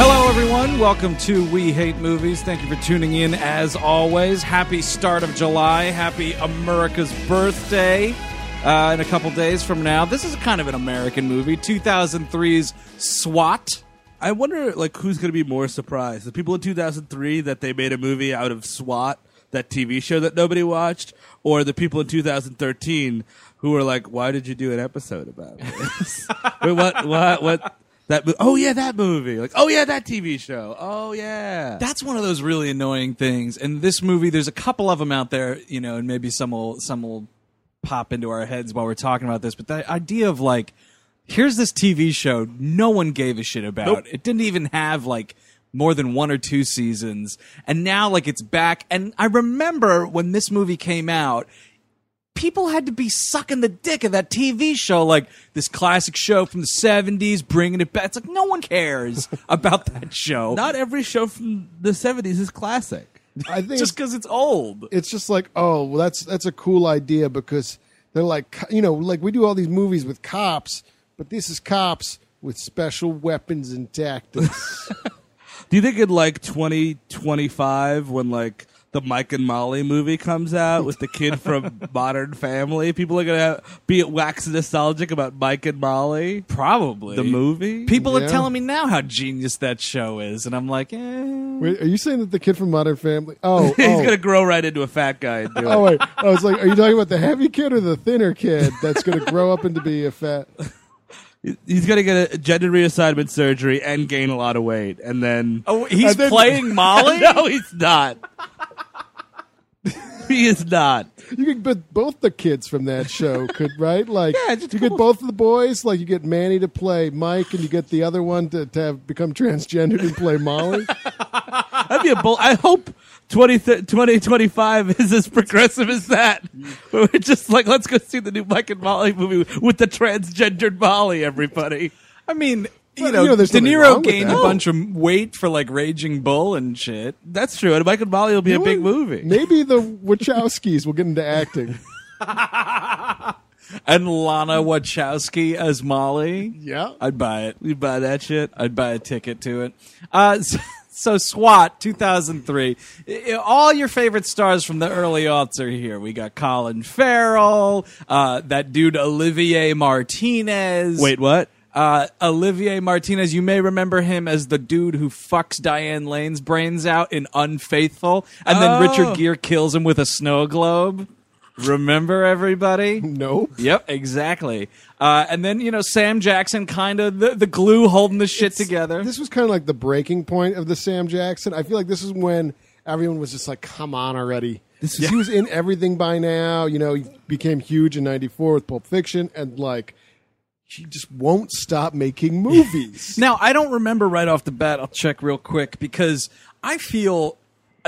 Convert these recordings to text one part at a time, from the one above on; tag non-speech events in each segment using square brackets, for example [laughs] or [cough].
Hello everyone, welcome to We Hate Movies. Thank you for tuning in as always. Happy start of July. Happy America's birthday uh, in a couple days from now. This is kind of an American movie 2003's SWAT. I wonder, like, who's going to be more surprised? The people in 2003 that they made a movie out of SWAT, that TV show that nobody watched, or the people in 2013 who were like, "Why did you do an episode about this? [laughs] Wait, what? What? What? That? Mo- oh yeah, that movie. Like, oh yeah, that TV show. Oh yeah. That's one of those really annoying things. And this movie, there's a couple of them out there, you know, and maybe some will some will pop into our heads while we're talking about this. But the idea of like, here's this TV show no one gave a shit about. Nope. It didn't even have like more than one or two seasons, and now like it's back. And I remember when this movie came out. People had to be sucking the dick of that TV show, like this classic show from the '70s, bringing it back. It's like no one cares [laughs] about that show. Not every show from the 70s is classic. I [laughs] think just because it's old. it's just like, oh, well, that's that's a cool idea because they're like, you know, like we do all these movies with cops, but this is cops with special weapons and tactics. [laughs] Do you think in like 2025 when like the Mike and Molly movie comes out with the kid from [laughs] Modern Family, people are gonna be wax nostalgic about Mike and Molly, Probably the movie? People Yeah. are telling me now how genius that show is, and I'm like, eh. wait, are you saying that the kid from Modern Family? Oh, [laughs] He's oh. gonna grow right into a fat guy. And do Oh wait, I was like, are you talking about the heavy kid or the thinner kid that's going to grow up into be a fat? He's gonna get a gender reassignment surgery and gain a lot of weight, and then Oh, he's then- playing Molly. [laughs] no, he's not. [laughs] he is not. You could, but both the kids from that show could, right? [laughs] Like, Yeah, it's you cool. get both of the boys. Like, you get Manny to play Mike, and you get the other one to, to have become transgendered and play Molly. That'd be a bull. I hope 20, 2025 [laughs] is as progressive as that. We're just like, let's go see the new Mike and Molly movie with the transgendered Molly, everybody. I mean, you Well, know, you know, De Niro gained a bunch of weight for like Raging Bull and shit. That's true. And Mike and Molly will be a big movie. Maybe the Wachowskis will get into acting. [laughs] And Lana Wachowski as Molly. Yeah. I'd buy it. You buy that shit? I'd buy a ticket to it. Uh, [laughs] so, so SWAT 2003. All your favorite stars from the early aughts are here. We got Colin Farrell, uh, that dude Olivier Martinez. Wait, what? Uh, Olivier Martinez, you may remember him as the dude who fucks Diane Lane's brains out in Unfaithful, and then Oh. Richard Gere kills him with a snow globe. Remember everybody? No. Yep, exactly. Uh, and then you know Sam Jackson, kind of the, the glue holding the shit together. This was kind of like the breaking point of the Sam Jackson. I feel like this is when everyone was just like, "Come on already." This is, he was in everything by now. You know, he became huge in '94 with Pulp Fiction, and like he just won't stop making [laughs] movies. Now, I don't remember right off the bat. I'll check real quick because I feel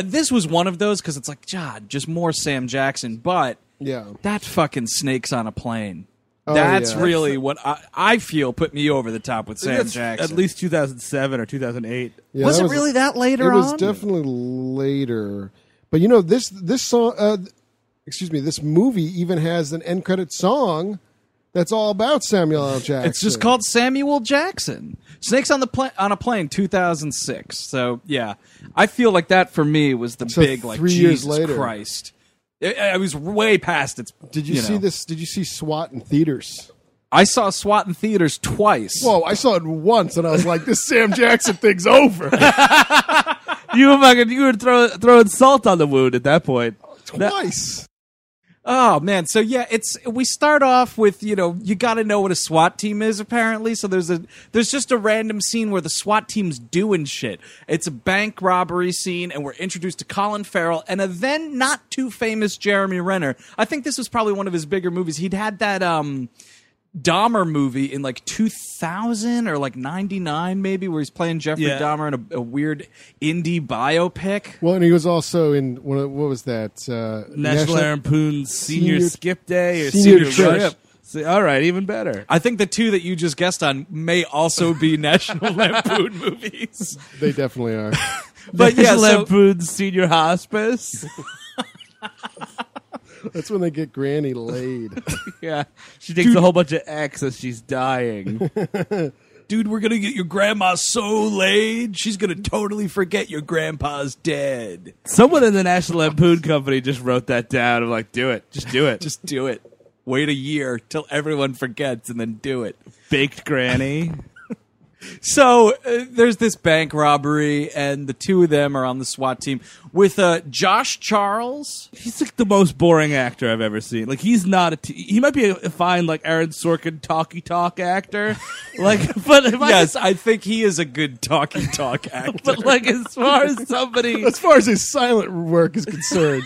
this was one of those because it's like, God, just more Sam Jackson. But yeah, that fucking snakes on a plane. Oh, That's yeah. really what I, I feel put me over the top with Sam That's Jackson. At least 2007 or 2008. Yeah, was that it really that later It was on? definitely later. But you know this this song, uh, excuse me, this movie even has an end credit song that's all about Samuel L. Jackson. It's just called Samuel Jackson. Snakes on the pla- on a plane, 2006. So yeah, I feel like that for me was the So big like three years Jesus later. Christ. It, I was way past its. Did you, see know. this? Did you see SWAT in theaters? I saw SWAT in theaters twice. Whoa, I saw it once, and I was like, "This Sam Jackson thing's over." [laughs] You were fucking, you were throw, throwing salt on the wound at that point. Twice. Oh man, so yeah, it's we start off with you know you got to know what a SWAT team is apparently. So there's a there's just a random scene where the SWAT team's doing shit. It's a bank robbery scene, and we're introduced to Colin Farrell and a then not too famous Jeremy Renner. I think this was probably one of his bigger movies. He'd had that um Dahmer movie in like 2000 or like 99 maybe where he's playing Jeffrey Yeah. Dahmer in a, a weird indie biopic. Well, and he was also in one of, what was that? Uh, National, Lampoon's senior, Senior- skip day or Senior senior, Trip. See, all right, even better. I think the two that you just guessed on may also be [laughs] National Lampoon movies. They definitely are. [laughs] But yeah, National so, Lampoon's senior hospice. [laughs] That's when they get Granny laid. [laughs] yeah, she takes a whole bunch of X as she's dying. [laughs] dude, we're gonna get your grandma so laid, she's gonna totally forget your grandpa's dead. Someone in the National Lampoon company just wrote that down. I'm like, do it, just do it. Just do it. Wait a year till everyone forgets, and then do it. baked granny. So uh, there's this bank robbery, and the two of them are on the SWAT team with uh, Josh Charles. He's like the most boring actor I've ever seen. Like he's not a. T- he might be a, a fine like Aaron Sorkin talky talk actor. [laughs] Like, but if Yes, I, I think he is a good talkie talk [laughs] actor. but like as far as somebody. [laughs] as far as his silent work is concerned,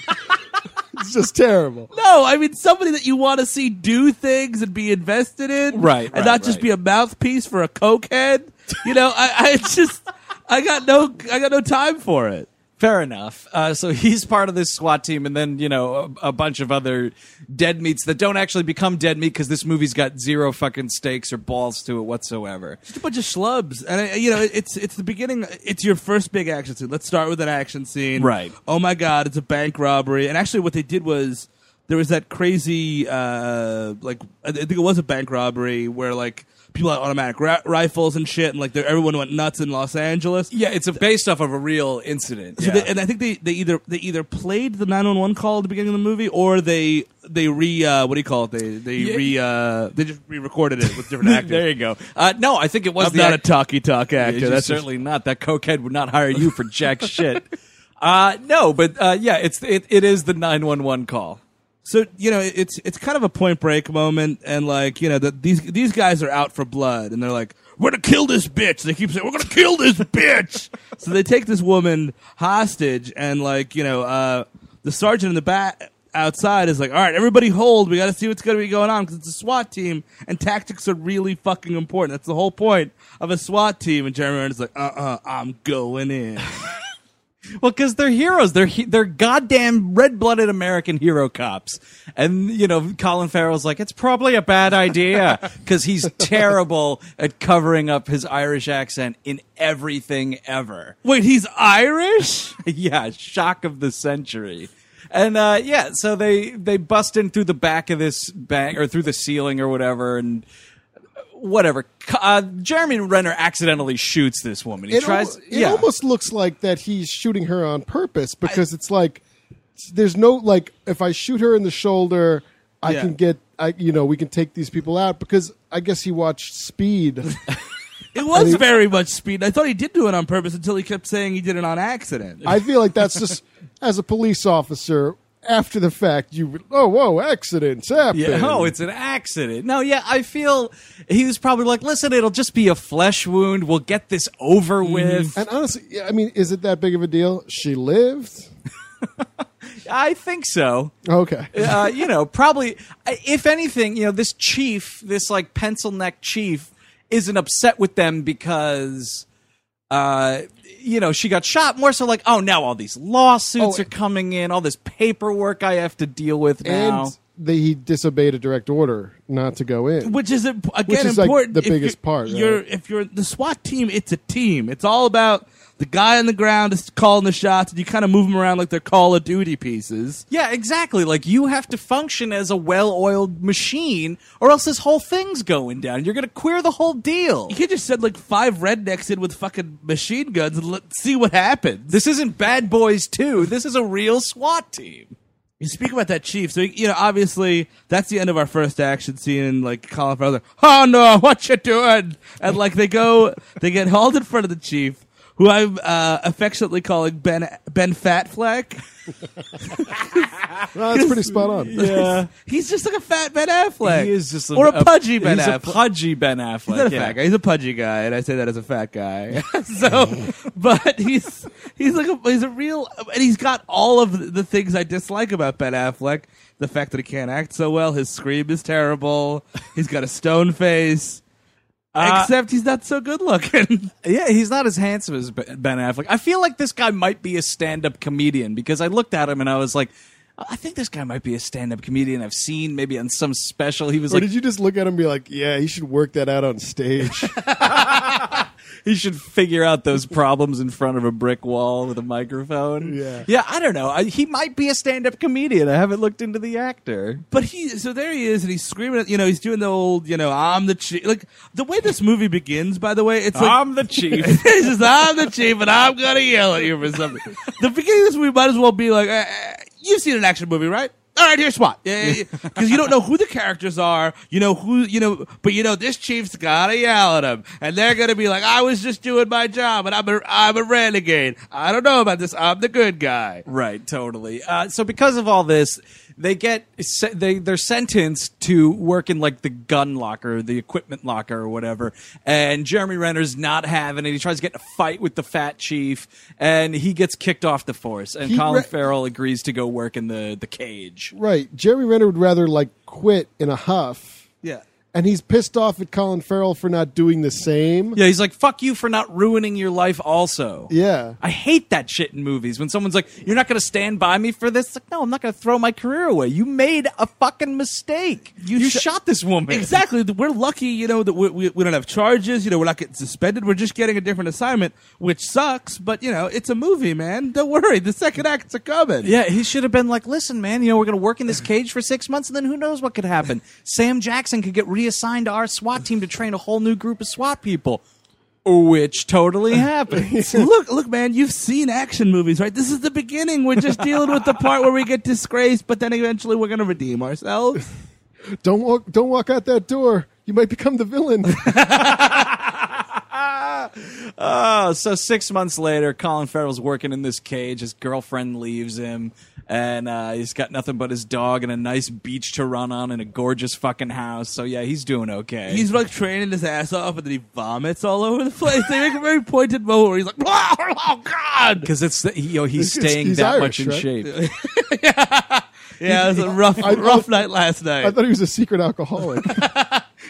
[laughs] it's just terrible. No, I mean somebody that you want to see do things and be invested in, Right, And right, not just right. be a mouthpiece for a cokehead. You know, I, I just, I got no, I got no time for it. Fair enough. Uh, so [laughs] he's part of this SWAT team, and then you know a, a bunch of other dead meats that don't actually become dead meat because this movie's got zero fucking stakes or balls to it whatsoever. Just a bunch of schlubs, and uh, you know, it's it's the beginning. It's your first big action scene. Let's start with an action scene, Right. Oh my god, it's a bank robbery, and actually, what they did was there was that crazy, uh, like I think it was a bank robbery where like people had automatic ra- rifles and shit, and like everyone went nuts in Los Angeles. Yeah, it's a, based off of a real incident. So yeah. they, and I think they, they either they either played the nine one one call at the beginning of the movie, or they they re uh, what do you call it? They they Yeah. re uh, they just re recorded it with different [laughs] actors. there you go. Uh, no, I think it was I'm not act- a talky talk actor. You're That's certainly not. That cokehead would not hire you for jack [laughs] shit. Uh, no, but uh, yeah, it's it, it is the nine one one call. So you know, it's it's kind of a Point Break moment, and like you know, that these these guys are out for blood, and they're like, "We're gonna kill this bitch." They keep saying, "We're gonna kill this [laughs] bitch." so they take this woman hostage, and like you know, uh, the sergeant in the back outside is like, "All right, everybody hold. We got to see what's gonna be going on because it's a SWAT team, and tactics are really fucking important. That's the whole point of a SWAT team." And Jeremy Renner's like, "Uh, uh-uh, I'm going in." [laughs] Well, because they're heroes. They're he- they're goddamn red blooded American hero cops. And you know, Colin Farrell's like, it's probably a bad idea [laughs] because he's terrible at covering up his Irish accent in everything ever. Wait, he's Irish? [laughs] yeah, shock of the century. And uh, yeah, so they they bust in through the back of this bank or through the ceiling or whatever, and whatever. Uh, Jeremy Renner accidentally shoots this woman. He It, tries. al- it yeah. almost looks like that he's shooting her on purpose because it's like there's no like if I shoot her in the shoulder, I Yeah. can get I you know we can take these people out because I guess he watched Speed. [laughs] [laughs] It was very much speed. I thought he did do it on purpose until he kept saying he did it on accident. I feel like that's just as a police officer after the fact. You oh whoa accidents happen. Yeah, oh, it's an accident. No, yeah, I feel he was probably like, listen, it'll just be a flesh wound. We'll get this over with. and honestly, I mean, is it that big of a deal? She lived. [laughs] I think so. Okay. uh, you know, probably if anything, you know, this chief, this like pencil neck chief, isn't upset with them because, uh, you know, she got shot. More so, like, oh, now all these lawsuits Oh, are coming in, all this paperwork I have to deal with now. and they, he disobeyed a direct order not to go in. which is again is, like, important. the if biggest you're- part, right? You're if you're the SWAT team, it's a team. It's all about the guy on the ground is calling the shots, and you kind of move them around like they're Call of Duty pieces. yeah, exactly. Like you have to function as a well-oiled machine, or else this whole thing's going down. You're going to queer the whole deal. You can't just send like five rednecks in with fucking machine guns and let, see what happens. This isn't Bad Boys 2. This is a real SWAT team. You speak about that chief, so you know obviously that's the end of our first action scene. Like Colin Farrell, oh no, what you doing? And like they go, they get hauled in front of the chief, who I'm uh, affectionately calling Ben Ben Fatfleck. [laughs] No, that's pretty spot on. Yeah. [laughs] He's just like a fat Ben Affleck. He is just a, or a, pudgy Ben he's Affleck. a pudgy Ben Affleck. He's not a yeah. fat guy. He's a pudgy guy, and I say that as a fat guy. [laughs] so, but he's he's like a, he's a real, and he's got all of the things I dislike about Ben Affleck. The fact that he can't act so well, his scream is terrible. He's got a stone face. Uh, except he's not so good looking. [laughs] Yeah, he's not as handsome as Ben Ben Affleck. I feel like this guy might be a stand-up comedian because I looked at him and I was like, I think this guy might be a stand-up comedian I've seen maybe on some special. He was Or like, did you just look at him and be like, yeah, he should work that out on stage? [laughs] he should figure out those problems in front of a brick wall with a microphone. Yeah. yeah. I don't know. I, he might be a stand-up comedian. I haven't looked into the actor. But he, so there he is, and he's screaming at, you know, he's doing the old, you know, I'm the chief. Like, the way this movie begins, by the way, it's like, I'm the chief. [laughs] He says, I'm the chief, and I'm gonna yell at you for something. the beginning of this movie might as well be like, uh, you've seen an action movie, right? All right, here's SWAT. Because you don't know who the characters are, you know who, you know, but you know this chief's gotta yell at them, and they're gonna be like, I was just doing my job, and I'm a, I'm a renegade. I don't know about this. I'm the good guy. Right, totally. Uh, so because of all this, they get they they're sentenced to work in like the gun locker, the equipment locker, or whatever. And Jeremy Renner's not having it. He tries to get in a fight with the fat chief, and he gets kicked off the force. And He Colin re- Farrell agrees to go work in the the cage. Right. Jeremy Renner would rather like quit in a huff, Yeah. And he's pissed off at Colin Farrell for not doing the same. Yeah, he's like, "Fuck you for not ruining your life." Also, Yeah. I hate that shit in movies when someone's like, "You're not going to stand by me for this." It's like, no, I'm not going to throw my career away. You made a fucking mistake. You, sh- shot this woman. Exactly. We're lucky, you know, that we, we, we don't have charges. You know, we're not getting suspended. We're just getting a different assignment, which sucks. But you know, it's a movie, man. Don't worry. The second acts are coming. Yeah, he should have been like, listen, man, you know, we're going to work in this cage for six months, and then who knows what could happen. Sam Jackson could get reassigned to our SWAT team to train a whole new group of SWAT people, which totally [laughs] happens. [laughs] look, look, man. You've seen action movies, right? This is the beginning. We're just dealing with the part where we get disgraced, but then eventually we're going to redeem ourselves. [laughs] Don't walk. Don't walk out that door. You might become the villain. [laughs] oh, so six months later, Colin Farrell's working in this cage. His girlfriend leaves him. And uh, he's got nothing but his dog and a nice beach to run on and a gorgeous fucking house. So yeah, he's doing okay. He's like training his ass off, and then he vomits all over the place. They make a very pointed moment where he's like, [laughs] "Oh God!" because it's the, you know he's staying he's that Irish, much in right? shape. [laughs] Yeah, yeah, it was a rough, I- rough night last night. I thought he was a secret alcoholic.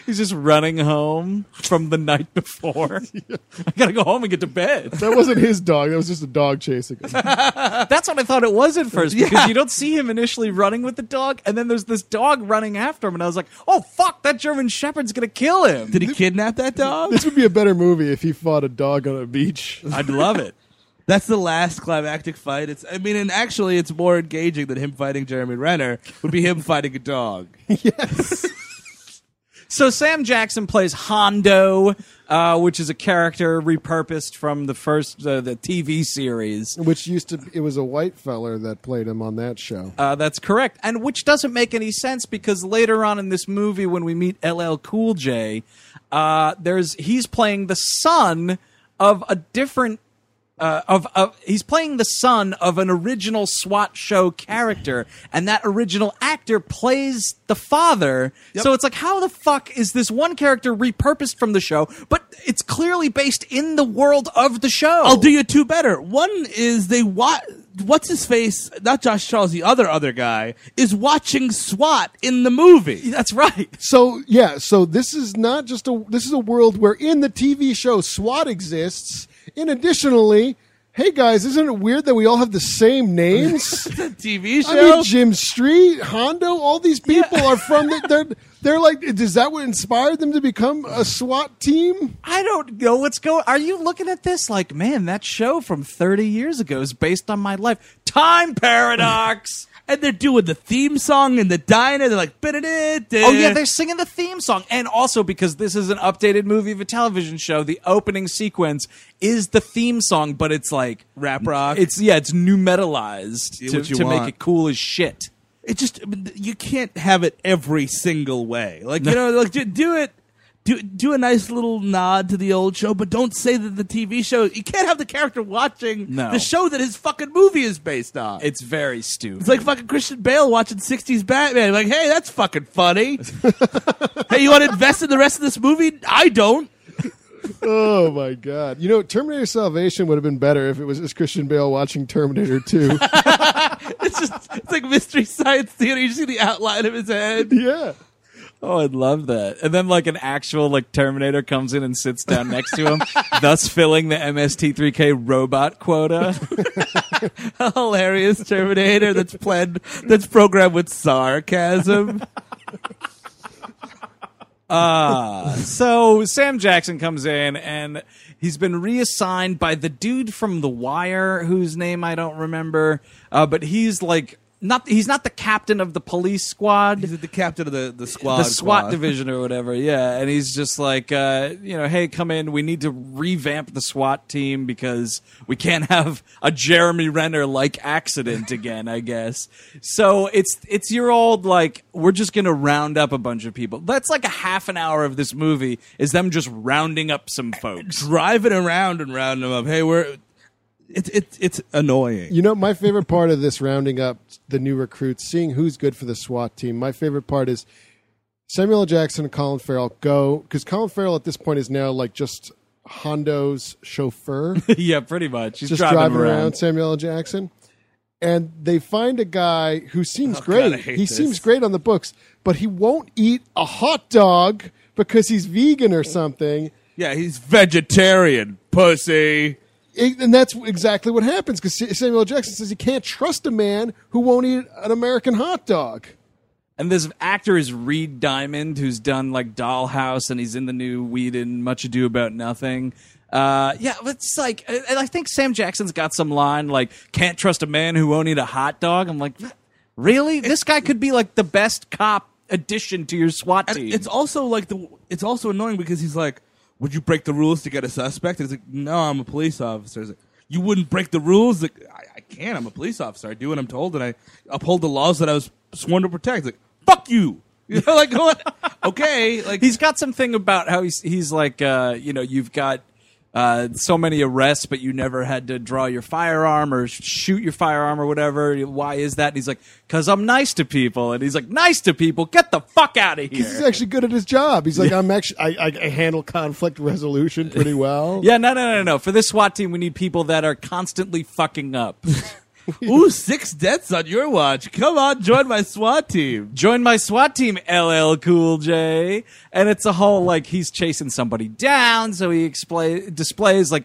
He's just running home from the night before. [laughs] I gotta go home and get to bed. that wasn't his dog. That was just a dog chasing him. [laughs] That's what I thought it was at first because you don't see him initially running with the dog, and then there's this dog running after him, and I was like, "Oh fuck, that German Shepherd's gonna kill him." Did he kidnap that dog? This would be a better movie if he fought a dog on a beach. I'd love it. [laughs] That's the last climactic fight. It's, I mean, and actually, it's more engaging than him fighting Jeremy Renner. Would be him fighting a dog. yes. So Sam Jackson plays Hondo, uh, which is a character repurposed from the first uh, the TV series. Which used to, it was a white feller that played him on that show. Uh, that's correct, and which doesn't make any sense because later on in this movie, when we meet LL Cool J, uh, there's he's playing the son of a different. Uh, of, of he's playing the son of an original SWAT show character, and that original actor plays the father. So it's like, how the fuck is this one character repurposed from the show, but it's clearly based in the world of the show? I'll do you two better. One is they wa- what's his face? Not Josh Charles, the other other guy is watching SWAT in the movie. That's right. So yeah, so this is not just a this is a world where in the TV show SWAT exists. And additionally, hey guys, isn't it weird that we all have the same names? [laughs] TV I show. mean, Jim Street, Hondo, all these people are from the, they're they're like is that what inspired them to become a SWAT team? I don't know what's going. Are you looking at this like, man, that show from 30 years ago is based on my life? Time paradox. And they're doing the theme song in the diner. They're like, oh yeah, they're singing the theme song, and also because this is an updated movie of a television show, the opening sequence is the theme song, but it's like Rap rock. It's yeah, it's new metalized to, to make it cool as shit. it just you can't have it every single way. Like you [laughs] know, like do it. Do, do a nice little nod to the old show, but don't say that the TV show. You can't have the character watching No. the show that his fucking movie is based on. It's very stupid. It's like fucking Christian Bale watching '60s Batman. Like, hey, that's fucking funny. [laughs] hey, you want to invest in the rest of this movie? I don't. Oh my god! You know, Terminator Salvation would have been better if it was just Christian Bale watching Terminator Two. [laughs] It's just it's like mystery science theater. You see the outline of his head. yeah. Oh, I'd love that. And then like an actual like Terminator comes in and sits down next to him, [laughs] thus filling the MST3K robot quota. [laughs] A hilarious Terminator that's planned that's programmed with sarcasm. Uh, [laughs] so Sam Jackson comes in and he's been reassigned by the dude from The Wire, whose name I don't remember. Uh, but he's like not he's not the captain of the police squad. He's the captain of the the squad. the SWAT squad. division or whatever, yeah. And he's just like, uh, you know, hey, come in. We need to revamp the SWAT team because we can't have a Jeremy Renner like accident again. I guess. So it's it's your old like we're just gonna round up a bunch of people. That's like a half an hour of this movie is them just rounding up some folks. driving around and rounding them up. Hey, we're it's it's it's annoying. You know, my favorite part of this rounding up the new recruits, seeing who's good for the SWAT team. My favorite part is Samuel L. Jackson and Colin Farrell go because Colin Farrell at this point is now like just Hondo's chauffeur. [laughs] yeah, pretty much. He's just driving, driving around. around. Samuel L. Jackson. And they find a guy who seems Oh, God, great. Hate he this. seems great on the books, but he won't eat a hot dog because he's vegan or something. Yeah, he's vegetarian, pussy. It- and that's exactly what happens because Samuel Jackson says you can't trust a man who won't eat an American hot dog. And this actor is Reed Diamond, who's done like Dollhouse, and he's in the new Weed Whedon Much Ado About Nothing. Uh, yeah, but it's like, and I think Sam Jackson's got some line like, "Can't trust a man who won't eat a hot dog." I'm like, really? This guy could be like the best cop addition to your SWAT And team. it's also like the it's also annoying because he's like, "Would you break the rules to get a suspect?" And he's like, "No, I'm a police officer." He's like, you wouldn't break the rules? Like, I, I can't. I'm a police officer. I do what I'm told, and I uphold the laws that I was sworn to protect. Like, fuck you. [laughs] You know, like? [laughs] Okay, like he's got something about how he's he's like uh, you know you've got uh, so many arrests, but you never had to draw your firearm or shoot your firearm or whatever. Why is that? And he's like, because I'm nice to people. And he's like, nice to people. Get the fuck out of here. He's actually good at his job. He's like, I'm actually, I, I, I handle conflict resolution pretty well. [laughs] Yeah, no, no, no, no. For this SWAT team, we need people that are constantly fucking up. [laughs] [laughs] ooh, six deaths on your watch. Come on, join my SWAT team. Join my SWAT team, LL Cool J. And it's a whole like he's chasing somebody down, so he explain, displays like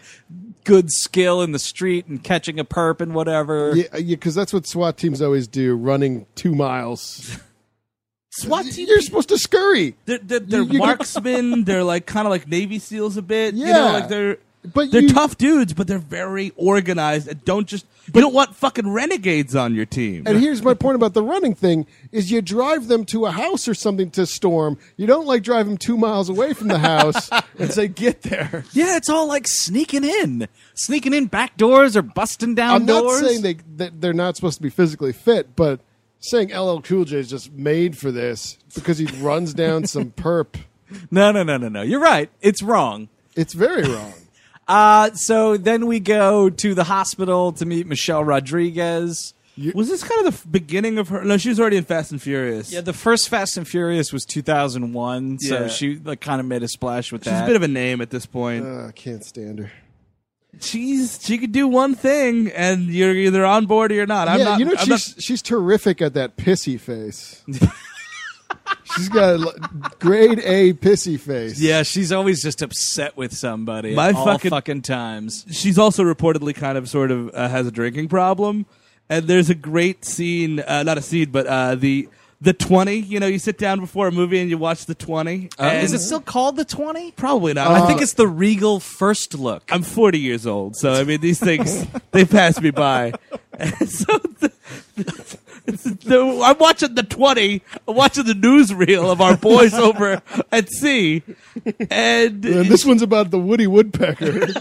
good skill in the street and catching a perp and whatever. Yeah, because that's what SWAT teams always do, running two miles. [laughs] SWAT team. You're supposed to scurry. They're, they're, they're You- you- marksmen. they're like kind of like Navy SEAls a bit. You know, Yeah. like they're But they're you- tough dudes, but they're very organized and don't just. You don't want fucking renegades on your team. And here's my point about the running thing: is you drive them to a house or something to storm. You don't like drive them two miles away from the house [laughs] and say, "Get there." Yeah, it's all like sneaking in, sneaking in back doors or busting down I'm not doors. saying they that they're not supposed to be physically fit, but saying LL Cool J is just made for this because he runs down some perp. [laughs] no, no, no, no, no. You're right. It's wrong. It's very wrong. Uh, so then we go to the hospital to meet Michelle Rodriguez. was this kind of the f- beginning of her? No, she was already in Fast and Furious. Yeah, the first Fast and Furious was 2001, so Yeah. she like kind of made a splash with she's that. a bit of a name at this point. Uh, I can't stand her. she's she could do one thing, and you're either on board or you're not. I'm yeah, not. you know I'm she's she's terrific at that pissy face. [laughs] she's got a l- grade A pissy face. Yeah, she's always just upset with somebody. My at all fucking- fucking times. she's also reportedly kind of sort of uh, has a drinking problem and there's a great scene uh, not a scene but uh, the the 20 you know you sit down before a movie and you watch the 20 Uh, and is it still called the twenty? probably not I think it's the Regal First Look. i'm 40 years old so i mean these things [laughs] they pass me by [laughs] And so [laughs] the, [laughs] the, i'm watching the 20 i'm watching the newsreel of our boys [laughs] over at sea and And this one's about the Woody Woodpecker. [laughs]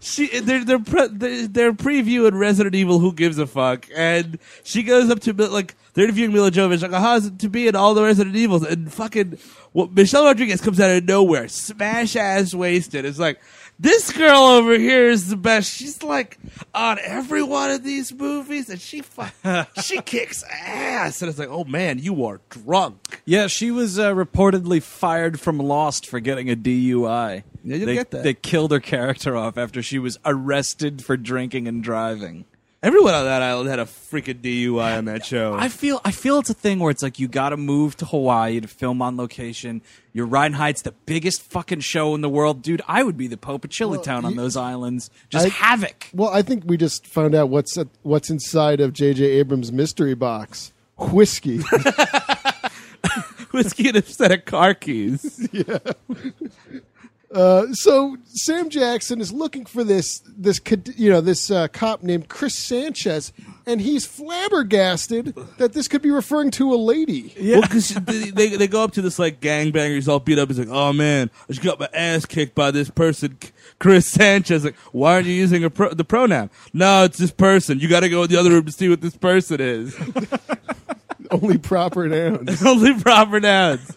she they're they're, pre- they're they're previewing Resident Evil. Who gives a fuck? And she goes up to like they're interviewing Milla Jovovich like, "How is it to be in all the Resident Evils?" And fucking well, Michelle Rodriguez comes out of nowhere, smash ass wasted. It's like this girl over here is the best. She's like on every one of these movies, and she fu- [laughs] she kicks ass. And it's like, oh man, you are drunk. Yeah, she was uh, reportedly fired from Lost for getting a DUI. Yeah, they, get that. They killed her character off after she was arrested for drinking and driving. Everyone on that island had a freaking DUI on that show. I feel I feel it's a thing where it's like you got to move to Hawaii to film on location. Your Ryan Heights, the biggest fucking show in the world, dude. I would be the Pope of Chili Town on those islands. Just I- havoc. well, I think we just found out what's at, what's inside of J.J. Abrams' mystery box. Whiskey. [laughs] Whiskey and a set of car keys. [laughs] Uh, so Sam Jackson is looking for this this you know this uh, cop named Chris Sanchez, and he's flabbergasted that this could be referring to a lady. Yeah. Well, because they, they they go up to this like gangbanger, he's all beat up. He's like, "Oh man, I just got my ass kicked by this person, Chris Sanchez." Like, why aren't you using a pro- the pronoun? No, it's this person. You got to go in the other room to see what this person is. [laughs] Only proper nouns. [laughs] Only proper nouns.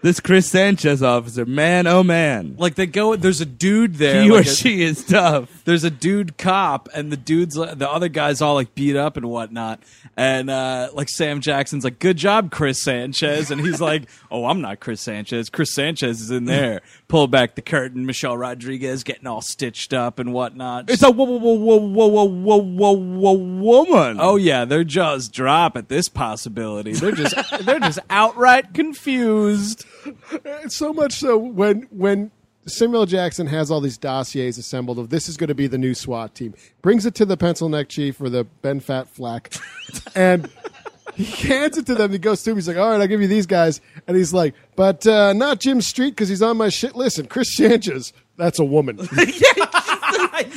This Chris Sanchez officer, man, oh man, Like they go, there's a dude there. he like or a- she is tough. there's a dude cop and the dude's the other guy's all like beat up and whatnot. And uh like sam jackson's like good job chris sanchez. And he's like [laughs] oh i'm not chris sanchez. Chris sanchez is in there. Pull back the curtain. Michelle rodriguez getting all stitched up and whatnot. It's a whoa, whoa, whoa, whoa, whoa, whoa, whoa, whoa, woman. oh yeah their jaws drop at this possibility. They're just [laughs] they're just outright confused [laughs] so much so when when Samuel Jackson has all these dossiers assembled of this is going to be the new SWAT team, brings it to the pencil neck chief or the Ben Fat Flack, [laughs] and he hands it to them. He goes through. 'em, He's like, "All right, I'll give you these guys," and he's like, "But uh, not Jim Street because he's on my shit list." And Chris Sanchez, that's a woman. [laughs]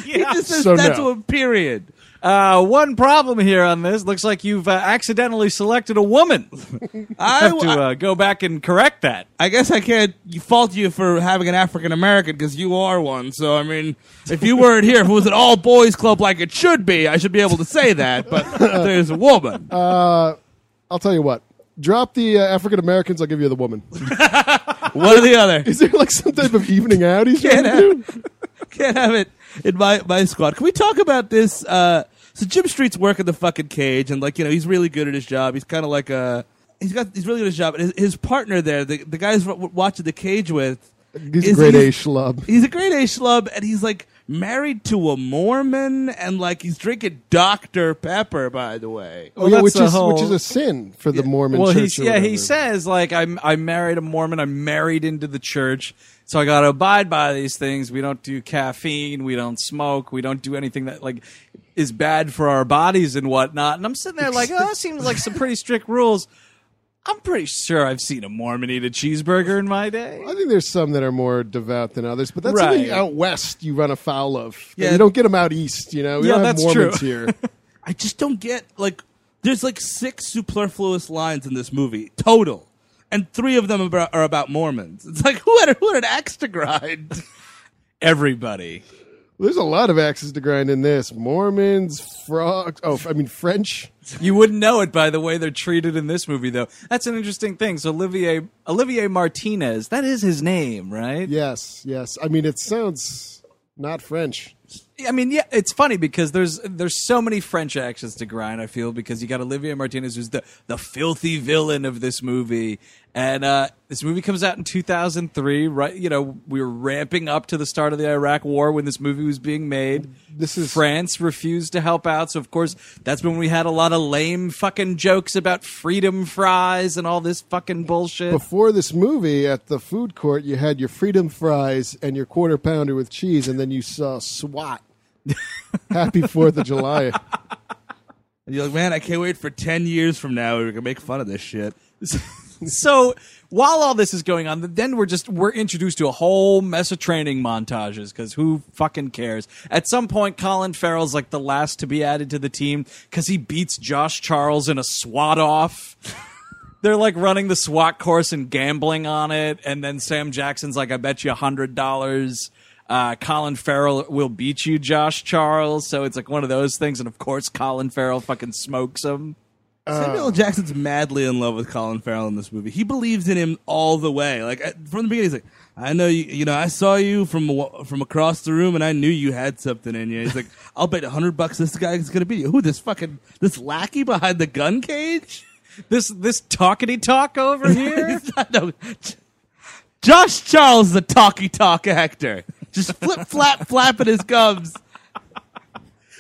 He just says So that's no. one period. Uh one problem here on this looks like you've uh, accidentally selected a woman [laughs] I, have to uh, go back and correct that I guess I can't fault you for having an African American because you are one. So I mean, if you weren't here, if it was an all boys club like it should be, I should be able to say that. But [laughs] there's a woman. Uh, I'll tell you what. Drop the uh, African Americans. I'll give you the woman. [laughs] one or the other. Is there like some type of evening out he's trying Can't to do? can't have it in my my squad. Can we talk about this? Uh, so Jim Street's working the fucking cage, and like you know, he's really good at his job. He's kind of like a he's got he's really good at his job. And his, his partner there, the the guys w- watching the cage with, He's a is- great A schlub. He's a great A schlub, and he's like married to a Mormon, and like he's drinking Dr Pepper. By the way, Oh, yeah, which the is whole- which is a sin for the Mormon well, church. he's, or yeah, he says like I'm I married a Mormon. I'm married into the church, so I got to abide by these things. We don't do caffeine. We don't smoke. We don't do anything that like is bad for our bodies and whatnot. And I'm sitting there like, oh, that seems like some pretty strict rules. I'm pretty sure I've seen a Mormon eat a cheeseburger in my day. I think there's some that are more devout than others, but that's Right. something out west you run afoul of. Yeah. you don't get them out east. You know, we Yeah, don't have that's Mormons true. here. [laughs] I just don't get like there's like six superfluous lines in this movie total, and three of them are about Mormons. It's like who had who had an axe to grind? [laughs] Everybody. There's a lot of axes to grind in this. Mormons, frogs. Oh, I mean French. You wouldn't know it by the way they're treated in this movie, though. That's an interesting thing. So Olivier Olivier Martinez, that is his name, right? Yes, yes. I mean, it sounds not French. I mean, yeah, it's funny because there's there's so many French accents to grind. I feel because you got Olivier Martinez, who's the the filthy villain of this movie, and uh, this movie comes out in 2003. Right, you know, we were ramping up to the start of the Iraq War when this movie was being made. This is- France refused to help out, so of course that's when we had a lot of lame fucking jokes about freedom fries and all this fucking bullshit. Before this movie, at the food court, you had your freedom fries and your quarter pounder with cheese, and then you saw SWAT. [laughs] Happy Fourth of July. And [laughs] you're like, man, I can't wait for ten years from now. We're gonna make fun of this shit. [laughs] [laughs] so while all this is going on, then we're just we're introduced to a whole mess of training montages because who fucking cares? At some point, Colin Farrell's like the last to be added to the team because he beats Josh Charles in a SWAT off. [laughs] They're like running the SWAT course and gambling on it, and then Sam Jackson's like, "I bet you a hundred dollars." Uh, Colin Farrell will beat you, Josh Charles. So it's like one of those things, and of course, Colin Farrell fucking smokes him. Samuel L. Jackson's madly in love with Colin Farrell in this movie. He believes in him all the way. Like from the beginning, he's like, "I know you. You know, I saw you from from across the room, and I knew you had something in you." He's like, [laughs] "I'll bet a hundred bucks this guy is gonna be you." Who this fucking this lackey behind the gun cage? This this talkity talk over [laughs] here. no, Josh Charles, the talky talk actor, just flip flap flapping his gums.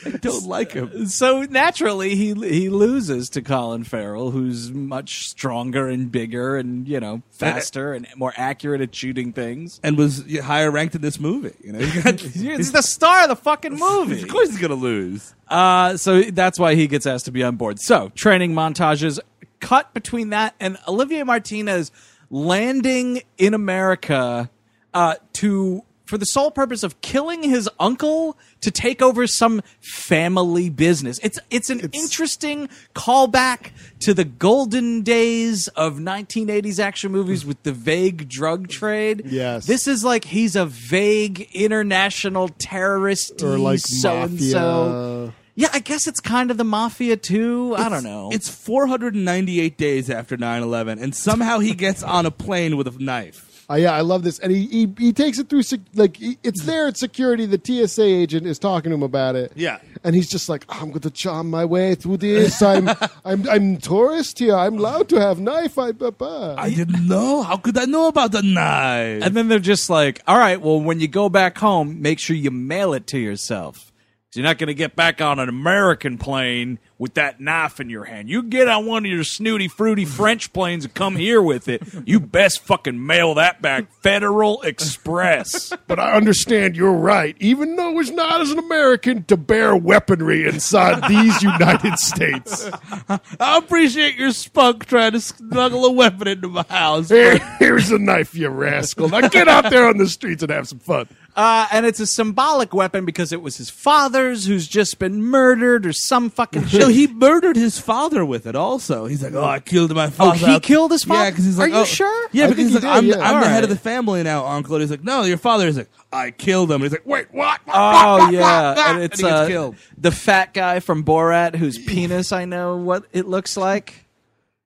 I don't like him. so naturally he he loses to Colin Farrell, who's much stronger and bigger and you know faster and more accurate at shooting things. And was higher ranked in this movie. You know, [laughs] He got- He's the star of the fucking movie. of course he's gonna lose. Uh, so that's why he gets asked to be on board. So training montages cut between that and Olivier Martinez landing in America uh, to for the sole purpose of killing his uncle to take over some family business. It's it's an interesting callback to the golden days of 1980s action movies with the vague drug trade. Yes. This is like he's a vague international terrorist Or like so and so. Yeah, I guess it's kind of the mafia too. I don't know. It's 498 days after 9/11, and somehow he gets on a plane with a knife. Uh, yeah, I love this, and he he, he takes it through sec- like he, it's there at security. The TSA agent is talking to him about it. Yeah. and he's just like, I'm going to charm my way through this. I'm [laughs] I'm I'm tourist here. I'm allowed to have knife. I, ba, ba. I didn't know. How could I know about the knife? and then they're just like, "All right, well, when you go back home, make sure you mail it to yourself. You're not going to get back on an American plane with that knife in your hand. You get on one of your snooty, fruity French planes and come here with it. You best fucking mail that back Federal Express. But I understand you're right. Even though it's not as an American to bear weaponry inside these United States. [laughs] I appreciate your spunk trying to smuggle a weapon into my house. Here, here's a knife, you rascal. Now get out there on the streets and have some fun. Uh, and it's a symbolic weapon because it was his father's who's just been murdered or some fucking [laughs] shit. No, he murdered his father with it. Also, he's like, "Oh, I killed my father." Oh, he killed his father? Yeah, because he's like, Are you "Oh." sure? Yeah, I because he's he like, did, "I'm, yeah. I'm the head Alright. of the family now, uncle." And he's like, "No, your father." is like, "I killed him." And he's like, "Wait, what?" Oh [laughs] yeah, and it's he gets uh, killed. the fat guy from Borat whose penis I know what it looks like.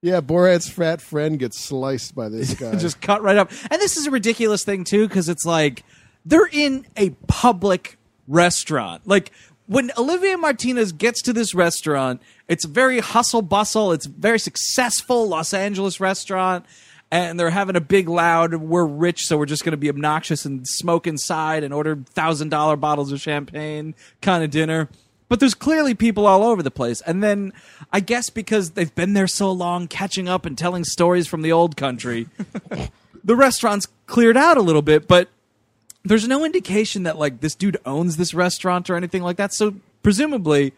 Yeah, Borat's fat friend gets sliced by this [laughs] guy. just cut right up. And this is a ridiculous thing too, because it's like they're in a public restaurant. Like when Olivier Martinez gets to this restaurant, it's very hustle bustle. It's very successful Los Angeles restaurant. And they're having a big loud, we're rich, so we're just going to be obnoxious and smoke inside and order thousand dollar bottles of champagne kind of dinner. But there's clearly people all over the place. And then I guess because they've been there so long, catching up and telling stories from the old country, [laughs] the restaurant's cleared out a little bit, but there's no indication that like this dude owns this restaurant or anything like that. So presumably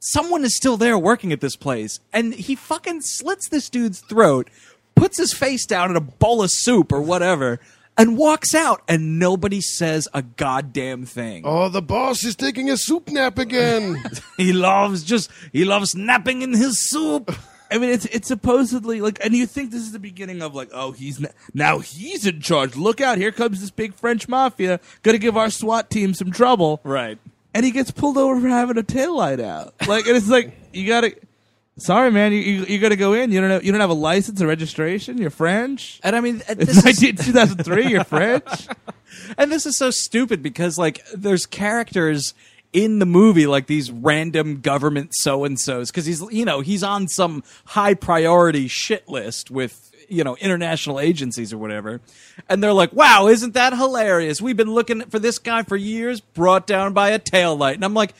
someone is still there working at this place and he fucking slits this dude's throat, puts his face down in a bowl of soup or whatever and walks out and nobody says a goddamn thing. oh, the boss is taking a soup nap again. [laughs] He loves just he loves napping in his soup. [laughs] I mean, it's it's supposedly like, and you think this is the beginning of like, oh, he's n- now he's in charge. Look out! Here comes this big French mafia, gonna give our SWAT team some trouble. Right. and he gets pulled over for having a taillight out. Like, and it's like you gotta. Sorry, man. You, you you got to go in. You don't have, you don't have a license or registration. You're French. And I mean, uh, It's this is, 19, 2003. You're French. [laughs] and this is so stupid because like there's characters in the movie like these random government so and so's because he's you know he's on some high priority shit list with you know international agencies or whatever. And they're like wow isn't that hilarious? We've been looking for this guy for years brought down by a tail light and i'm like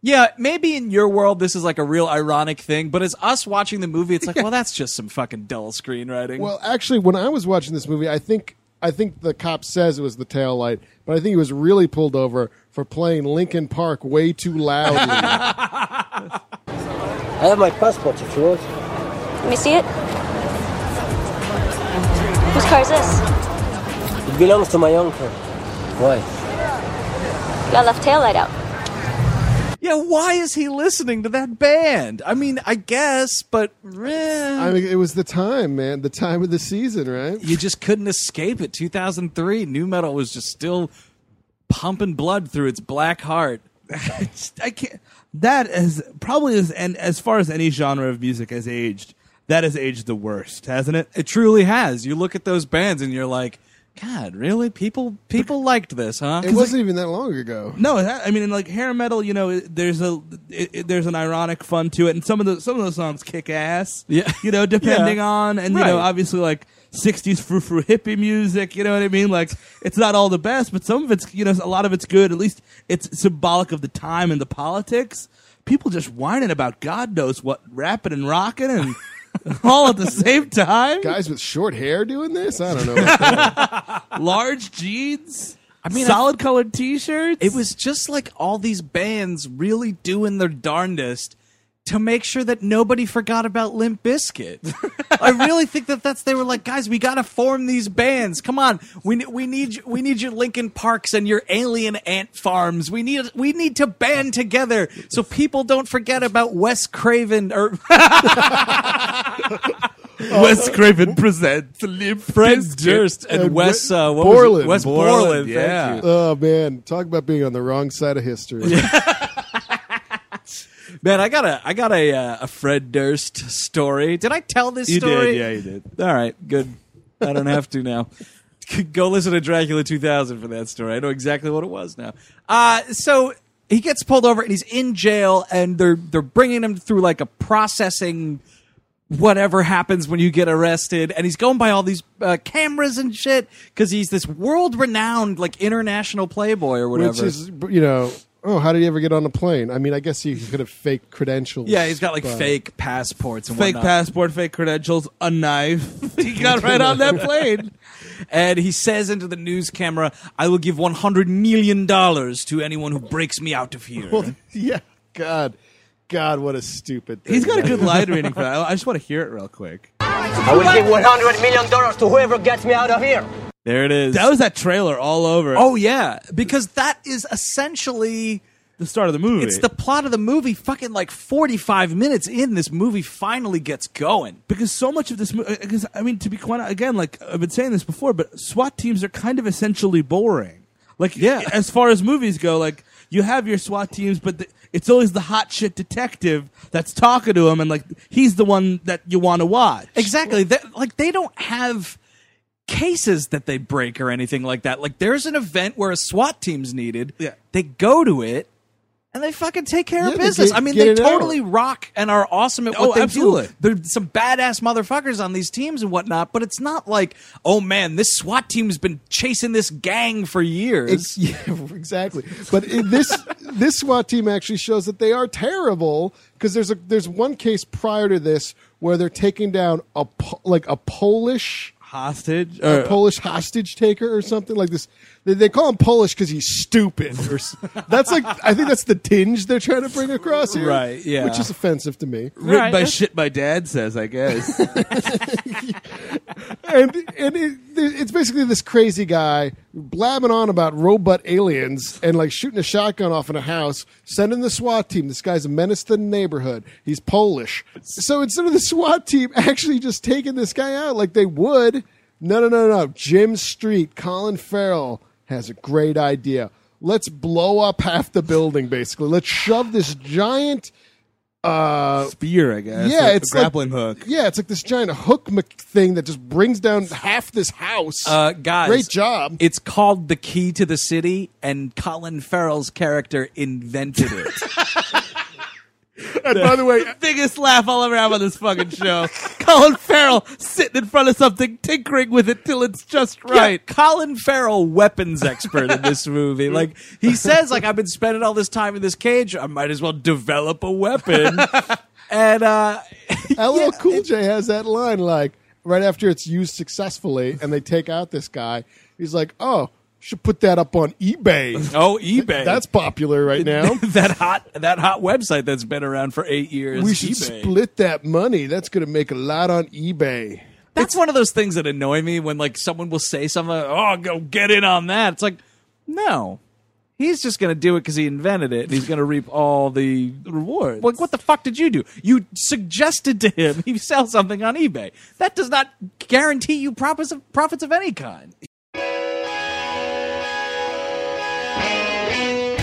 yeah, maybe in your world this is like a real ironic thing, but as us watching the movie, it's like, well, that's just some fucking dull screenwriting. Well, actually, when I was watching this movie, I think I think the cop says it was the tail light, but I think he was really pulled over for playing Linkin Park way too loudly. [laughs] I have my passport if you want. Let me see it. Whose car is this? It belongs to my uncle. Why? Got left tail light out. Yeah, why is he listening to that band? I mean, I guess, but eh, I mean, it was the time, man, the time of the season, right? you just couldn't escape it. 2003, nu metal was just still pumping blood through its black heart. [laughs] I can't. That is probably as and as far as any genre of music has aged, that has aged the worst, hasn't it? It truly has. You look at those bands and you're like, God, really? People people liked this, huh? It wasn't even that long ago. No, that, I mean, in like hair metal, you know, there's a it, it- there's an ironic fun to it, and some of the some of the songs kick ass. Yeah. you know, depending Yeah. on, and you know, obviously like '60s frou frou hippie music. You know what I mean? Like it's not all the best, but some of it's you know a lot of it's good. At least it's symbolic of the time and the politics. People just whining about God knows what, rapping and rocking and. [laughs] all at the same time, Guys with short hair doing this? I don't know. [laughs] large jeans. I mean, mean, I- solid colored T-shirts. It was just like all these bands really doing their darndest to make sure that nobody forgot about Limp Bizkit. [laughs] I really think that that's they were like, guys, we got to form these bands. Come on, we ne- we need we need your Linkin Parks and your Alien Ant Farms. We need we need to band together so people don't forget about Wes Craven or [laughs] [laughs] Wes Craven presents Limp Fred Bizkit. Durst and, And Wes Wes uh, what was it? Borland. Wes Borland, Borland. yeah. Thank you. oh man, talk about being on the wrong side of history. Man, I got a I got a uh, a Fred Durst story. Did I tell this story? You story? did, yeah, you did. All right, good. I don't have to now. [laughs] Go listen to Dracula 2000 for that story. I know exactly what it was now. Uh, so he gets pulled over and he's in jail, and they're they're bringing him through like a processing whatever happens when you get arrested and he's going by all these uh, cameras and shit because he's this world renowned like international playboy or whatever Which is, you know, oh, how did he ever get on a plane? I mean, I guess he could have fake credentials. yeah he's got like but- fake passports and Fake whatnot. passport, fake credentials, a knife. [laughs] [laughs] he got right on that plane. and he says into the news camera, "I will give one hundred million dollars to anyone who breaks me out of here." Well, [laughs] yeah, God, God, what a stupid. Thing. He's got a good line reading for that. I just want to hear it real quick. I will give $100 million to whoever gets me out of here. There it is. That was that trailer all over. oh yeah, because that is essentially the start of the movie. it's the plot of the movie. Fucking like forty-five minutes in, this movie finally gets going. because so much of this movie. Because uh, I mean, to be quite again, like I've been saying this before, but SWAT teams are kind of essentially boring. Like, Yeah. as far as movies go, like you have your SWAT teams, but the, it's always the hot shit detective that's talking to him, and like he's the one that you want to watch. Exactly. They, like they don't have cases that they break or anything like that. Like there's an event where a SWAT team's needed. Yeah. They go to it and they fucking take care Yeah, of business. get- I mean, they it out. totally rock and are awesome at oh, what Oh, they absolutely. do. There's some badass motherfuckers on these teams and whatnot, but it's not like, oh man, this SWAT team's been chasing this gang for years. [laughs] Yeah, exactly. But in this [laughs] this SWAT team actually shows that they are terrible because there's a there's one case prior to this where they're taking down a like a Polish hostage. a Polish hostage taker or something like this. They, they call him Polish because he's stupid. Or, that's like I think that's the tinge they're trying to bring across here, Right, yeah. Which is offensive to me. written Right, by shit my dad says, I guess. [laughs] and and it, it's basically this crazy guy blabbing on about robot aliens and like shooting a shotgun off in a house, sending the SWAT team. This guy's a menace to the neighborhood. He's Polish, so instead of the SWAT team actually just taking this guy out like they would, no, no, no, no. Jim Street, Colin Farrell has a great idea. Let's blow up half the building. Basically, let's shove this giant uh, Spear, I guess. yeah, a- a it's like- grappling hook. Yeah, it's like this giant hook mech thing that just brings down half this house. Uh, guys, great job. It's called The Key to the City, and Colin Farrell's character invented it. [laughs] and by the way, Biggest laugh I'll ever have on this fucking show. [laughs] Colin Farrell sitting in front of something, tinkering with it till it's just right. Yeah, Colin Farrell, weapons expert in this movie. [laughs] Like he says, like I've been spending all this time in this cage. I might as well develop a weapon. [laughs] and uh, LL Cool J has that line like right after it's used successfully, and they take out this guy. He's like, "Oh, should put that up on eBay." [laughs] oh, eBay. That's popular right [laughs] now. that hot that hot website that's been around for eight years. we should eBay. split that money. That's going to make a lot on eBay. That's one of those things that annoy me when like someone will say something. Like, oh, go get in on that. It's like, no, he's just gonna do it because he invented it, and he's gonna reap all the Rewards. Like, what the fuck did you do? You suggested to him [laughs] he sell something on eBay. That does not guarantee you profits of profits of any kind.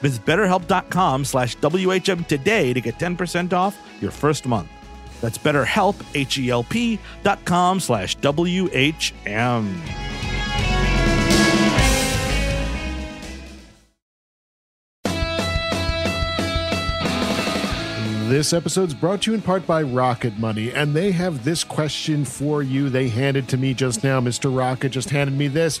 Visit betterhelp.com slash WHM today to get 10% off your first month. That's betterhelp, H-E-L-P dot com slash W-H-M. This episode's brought to you in part by Rocket Money, and they have this question for you. They handed to me just now. Mr. Rocket just handed me this.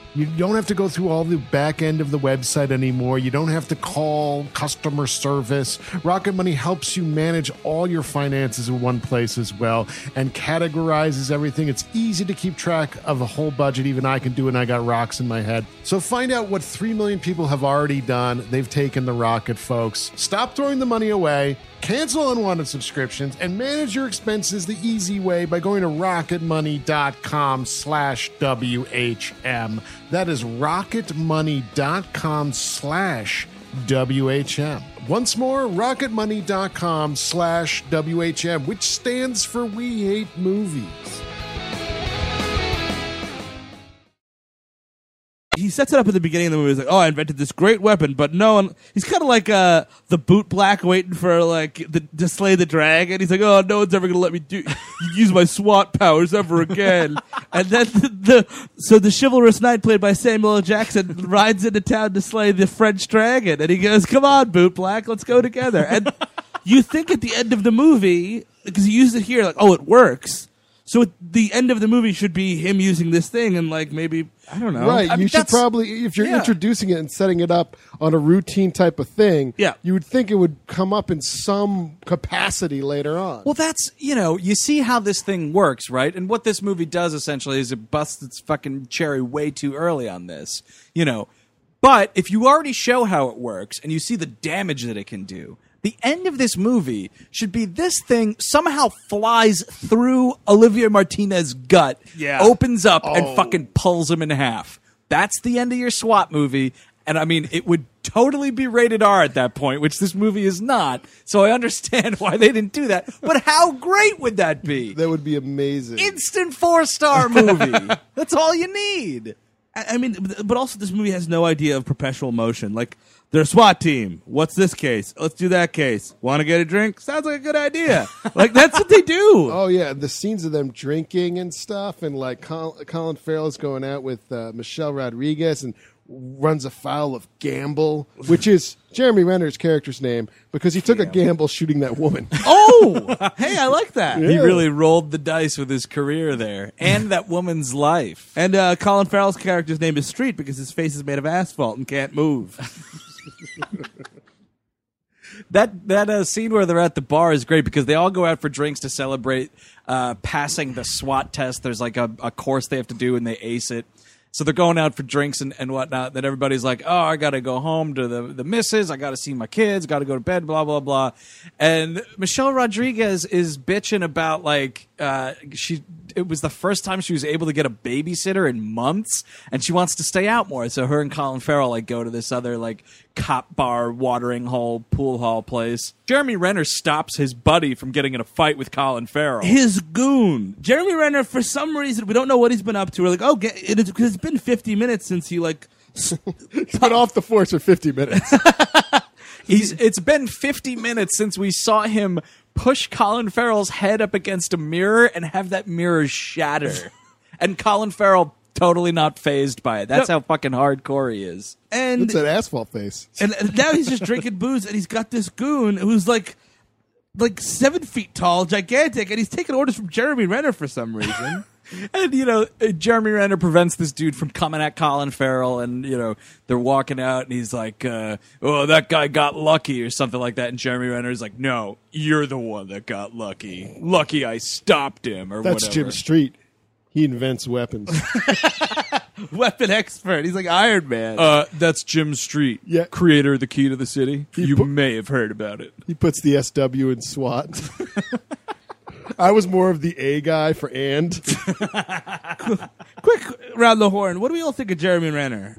You don't have to go through all the back end of the website anymore. You don't have to call customer service. Rocket Money helps you manage all your finances in one place as well and categorizes everything. It's easy to keep track of a whole budget. Even I can do it, and I got rocks in my head. So find out what 3 million people have already done. They've taken the rocket, folks. Stop throwing the money away, cancel unwanted subscriptions, and manage your expenses the easy way by going to rocketmoney.com slash WHM. That is rocketmoney.com slash WHM. Once more, rocketmoney.com slash WHM, which stands for We Hate Movies. He sets it up at the beginning of the movie. He's like, "Oh, I invented this great weapon," but no one. He's kind of like uh, the boot black waiting for like the, to slay the dragon. He's like, "Oh, no one's ever gonna let me do use my SWAT powers ever again." [laughs] and then the, the so the chivalrous knight played by Samuel L. Jackson rides into town to slay the French dragon, and he goes, "Come on, boot black, let's go together." And you think at the end of the movie because he used it here, like, "Oh, it works." So the end of the movie should be him using this thing, and like maybe I don't know. Right. I mean, you should that's- probably, if you're yeah. introducing it and setting it up on a routine type of thing, Yeah. you would think it would come up in some capacity later on. Well, that's you know, you see how this thing works, right? And what this movie does essentially is it busts its fucking cherry way too early on this, you know. But if you already show how it works and you see the damage that it can do, The end of this movie should be this thing somehow flies through Olivier Martinez's gut, Yeah. opens up, Oh. and fucking pulls him in half. That's the end of your SWAT movie. And I mean, it would totally be rated R at that point, which this movie is not. So I understand [laughs] why they didn't do that. But how great would that be? That would be amazing. Instant four star movie. [laughs] That's all you need. I mean, but also this movie has no idea of perpetual motion. Like, they're a SWAT team. What's this case? Let's do that case. Want to get a drink? Sounds like a good idea. [laughs] like, that's what they do. Oh yeah, the scenes of them drinking and stuff, and like Col- Colin Farrell's going out with uh, Michelle Rodriguez and runs afoul of Gamble, which is Jeremy Renner's character's name because he took a gamble shooting that woman. [laughs] Oh, [laughs] hey, I like that. He really rolled the dice with his career there and that woman's life. [laughs] And uh, Colin Farrell's character's name is Street because his face is made of asphalt and can't move. That that uh, scene where they're at the bar is great because they all go out for drinks to celebrate uh, passing the SWAT test. There's like a, a course they have to do and they ace it. So they're going out for drinks and, and whatnot. Then everybody's like, "Oh, I got to go home to the the missus. I got to see my kids. Got to go to bed. Blah blah blah." And Michelle Rodriguez is bitching about like uh, she. It was the first time she was able to get a babysitter in months, and she wants to stay out more. So her and Colin Farrell like go to this other like cop bar, watering hole, pool hall place. Jeremy Renner stops his buddy from getting in a fight with Colin Farrell. His goon, Jeremy Renner, for some reason, we don't know what he's been up to. We're like, oh, get, it is, because been 50 minutes since he, like, [laughs] He's been off the force for 50 minutes. [laughs] He's it's been 50 minutes since we saw him push Colin Farrell's head up against a mirror and have that mirror shatter. [laughs] and Colin Farrell totally not phased by it. That's how fucking hardcore he is. and it's an asphalt face. and and now he's just drinking booze, and he's got this goon who's like, like seven feet tall, gigantic, and he's taking orders from Jeremy Renner for some reason. And you know, uh, Jeremy Renner prevents this dude from coming at Colin Farrell, and you know they're walking out, and he's like, uh, "Oh, that guy got lucky" or something like that. And Jeremy Renner's like, "No, you're the one that got lucky. Lucky I stopped him, or That's whatever." Jim Street. He invents weapons. [laughs] [laughs] Weapon expert. He's like Iron Man. Uh, that's Jim Street, Yeah. creator of the Key to the City. you put- may have heard about it. he puts the SW in SWAT. [laughs] I was more of the A guy for and. [laughs] Quick round the horn. What do we all think of Jeremy Renner?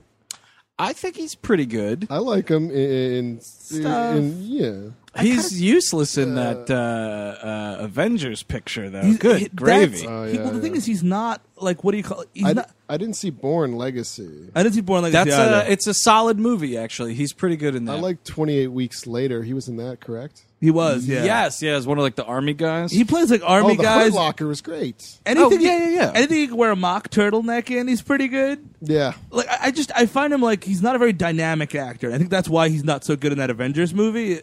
I think he's pretty good. I like him in, in, in yeah. He's useless in that uh, uh, Avengers picture, though. He's- good he- gravy. that's- Oh, he- yeah, well, the thing yeah. is, he's not like what do you call? He's I, not. I didn't see Bourne Legacy. I didn't see Bourne Legacy That's either. a, it's a solid movie, actually. He's pretty good in that. I like 28 Weeks Later. He was in that, correct? He was, yeah. Yes, yeah, as one of like the army guys. He plays like army oh, the guys. Hurt Locker was great. Anything, Oh, yeah, yeah, yeah. Anything you can wear a mock turtleneck in, he's pretty good. Yeah. Like I I just, I find him like he's not a very dynamic actor. I think that's why he's not so good in that Avengers movie.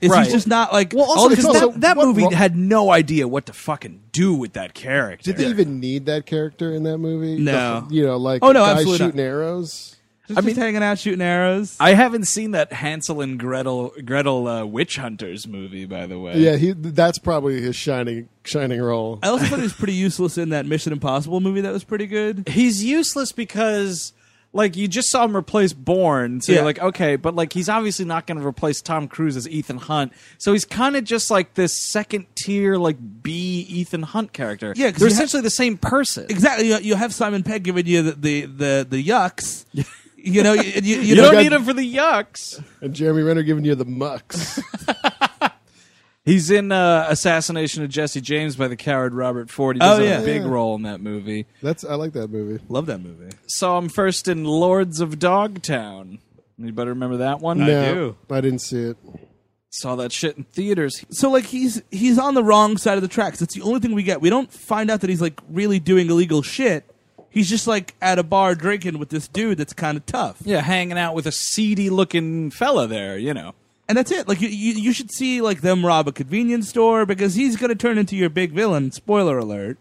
Is Right. he's just not like well, all also these because also- that, that what movie ro- had no idea what to fucking do with that character. Did they even need that character in that movie? No. The- you know, like Oh, no, guys absolutely not. shooting arrows. Just, I mean- just hanging out shooting arrows. I haven't seen that Hansel and Gretel Gretel uh, Witch Hunters movie, by the way. Yeah, he. That's probably his shining shining role. I also thought he was pretty useless in that Mission Impossible movie that was pretty good. he's useless because like you just saw him replace Bourne, so Yeah. you're like, okay, but like he's obviously not going to replace Tom Cruise as Ethan Hunt, so he's kind of just like this second tier like B Ethan Hunt character. Yeah, they're you ha- essentially the same person. Exactly. You, you have Simon Pegg giving you the the the, the yucks. [laughs] you know, you, you, you You know, don't got- need him for the yucks. And Jeremy Renner giving you the mucks. [laughs] He's in uh, Assassination of Jesse James by the coward Robert Ford. He Oh, does have yeah. a big Yeah. role in that movie. That's I like that movie. love that movie. Saw him first in Lords of Dogtown. Anybody remember that one? no, do. I didn't see it. Saw that shit in theaters. So like he's he's on the wrong side of the tracks. That's the only thing we get. We don't find out that he's like really doing illegal shit. He's just like at a bar drinking with this dude that's kind of tough. Yeah, hanging out with a seedy looking fella there, you know. And that's it. Like you, you, you should see like them rob a convenience store because he's going to turn into your big villain. Spoiler alert.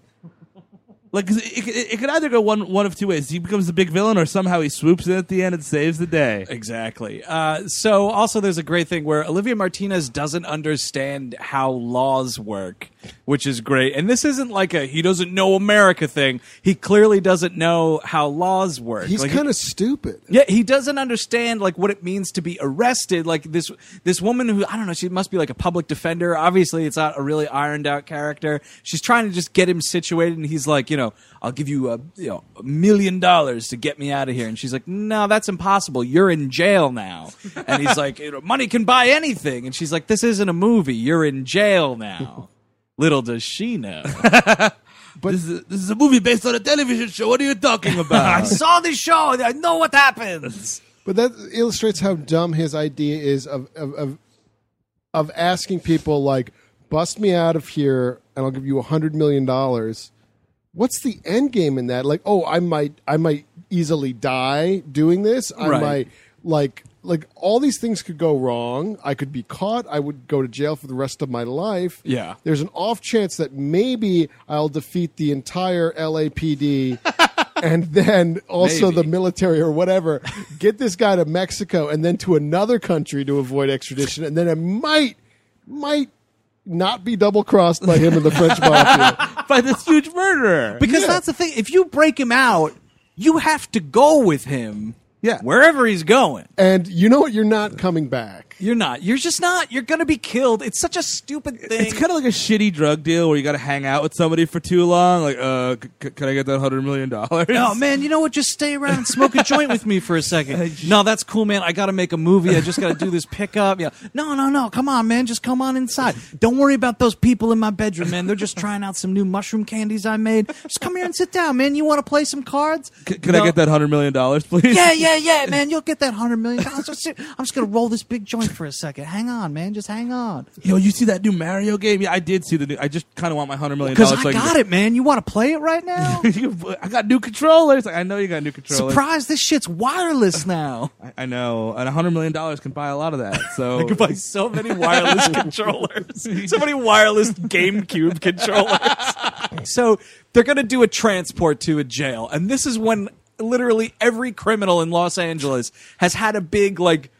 Like it, it, it could either go one one of two ways. He becomes the big villain, or somehow he swoops in at the end and saves the day. Exactly. Uh, so also there's a great thing where Olivier Martinez doesn't understand how laws work. Which is great. And this isn't like a he doesn't know America thing. He clearly doesn't know how laws work. He's Like, kind of stupid. yeah, he doesn't understand like what it means to be arrested. Like this this woman who I don't know, she must be like a public defender. Obviously, it's not a really ironed out character. She's trying to just get him situated, and he's like, you know, I'll give you a you know a million dollars to get me out of here. And she's like, No, that's impossible. You're in jail now. And he's like, money can buy anything. And she's like, This isn't a movie. You're in jail now. Little does she know. [laughs] But this is, this is a movie based on a television show. What are you talking [laughs] about? I saw this show. I know what happens. But that illustrates how dumb his idea is of of of, of asking people like, "Bust me out of here, and I'll give you a hundred million dollars." What's the end game in that? Like, oh, I might, I might easily die doing this. I Right. might, like, like all these things could go wrong. I could be caught. I would go to jail for the rest of my life. Yeah. There's an off chance that maybe I'll defeat the entire LAPD. [laughs] and then also Maybe. the military or whatever get this guy to Mexico and then to another country to avoid extradition, and then it might might not be double crossed by him and the French [laughs] mafia. By this huge murderer. Because Yeah. that's the thing. If you break him out, you have to go with him. Yeah. Wherever he's going. And you know what? You're not coming back. You're not. You're just not. You're going to be killed. It's such a stupid thing. It's kind of like a shitty drug deal where you got to hang out with somebody for too long. Like, uh, c- can I get that hundred million dollars? Oh man, you know what? Just stay around and smoke a joint with me for a second. [laughs] No, that's cool, man. I got to make a movie. I just got to do this pickup. Yeah. No, no, no. Come on, man. Just come on inside. Don't worry about those people in my bedroom, man. They're just trying out some new mushroom candies I made. Just come here and sit down, man. You want to play some cards? C- can I get that hundred million dollars, please? Yeah, yeah, yeah, [laughs] man. You'll get that hundred million dollars. I'm just gonna roll this big joint for a second. Hang on, man. Just hang on. Yo, you see that new Mario game? Yeah, I did see the new. I just kind of want my hundred million dollars. Because dollars. I got it, man. You want to play it right now? [laughs] I got new controllers. I know you got new controllers. Surprise! This shit's wireless now. [laughs] I, I know, and a hundred million dollars can buy a lot of that. So [laughs] I could buy so many wireless controllers, so many wireless GameCube controllers. so they're going to do a transport to a jail, and this is when literally every criminal in Los Angeles has had a big like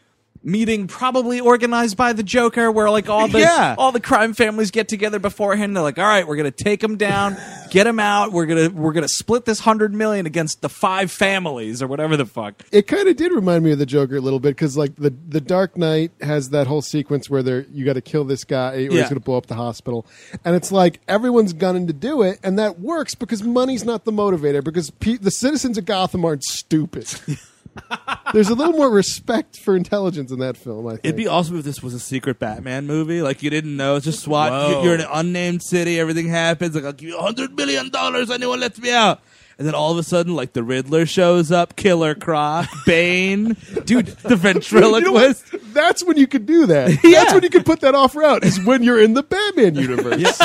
meeting probably organized by the Joker where like all the Yeah. all the crime families get together beforehand. They're like all right we're going to take him down [laughs] get him out. We're going to we're going to split this 100 million against the five families or whatever the fuck. It kind of did remind me of the Joker a little bit because, like, the the Dark Knight has that whole sequence where they're you got to kill this guy or he's going to blow up the hospital, and it's like everyone's gunning to do it, and that works because money's not the motivator because pe- the citizens of Gotham aren't stupid. [laughs] There's a little more respect for intelligence in that film. I think. It'd be awesome if this was a secret Batman movie. Like you didn't know. It's just SWAT. Whoa. You- You're in an unnamed city. Everything happens. Like I'll give you a hundred million dollars. Anyone lets me out. And then all of a sudden, like the Riddler shows up, Killer Croc, [laughs] Bane, dude, the ventriloquist. You know what? That's when you could do that. [laughs] That's Yeah. when you could put that offer out. Is when you're in the Batman universe.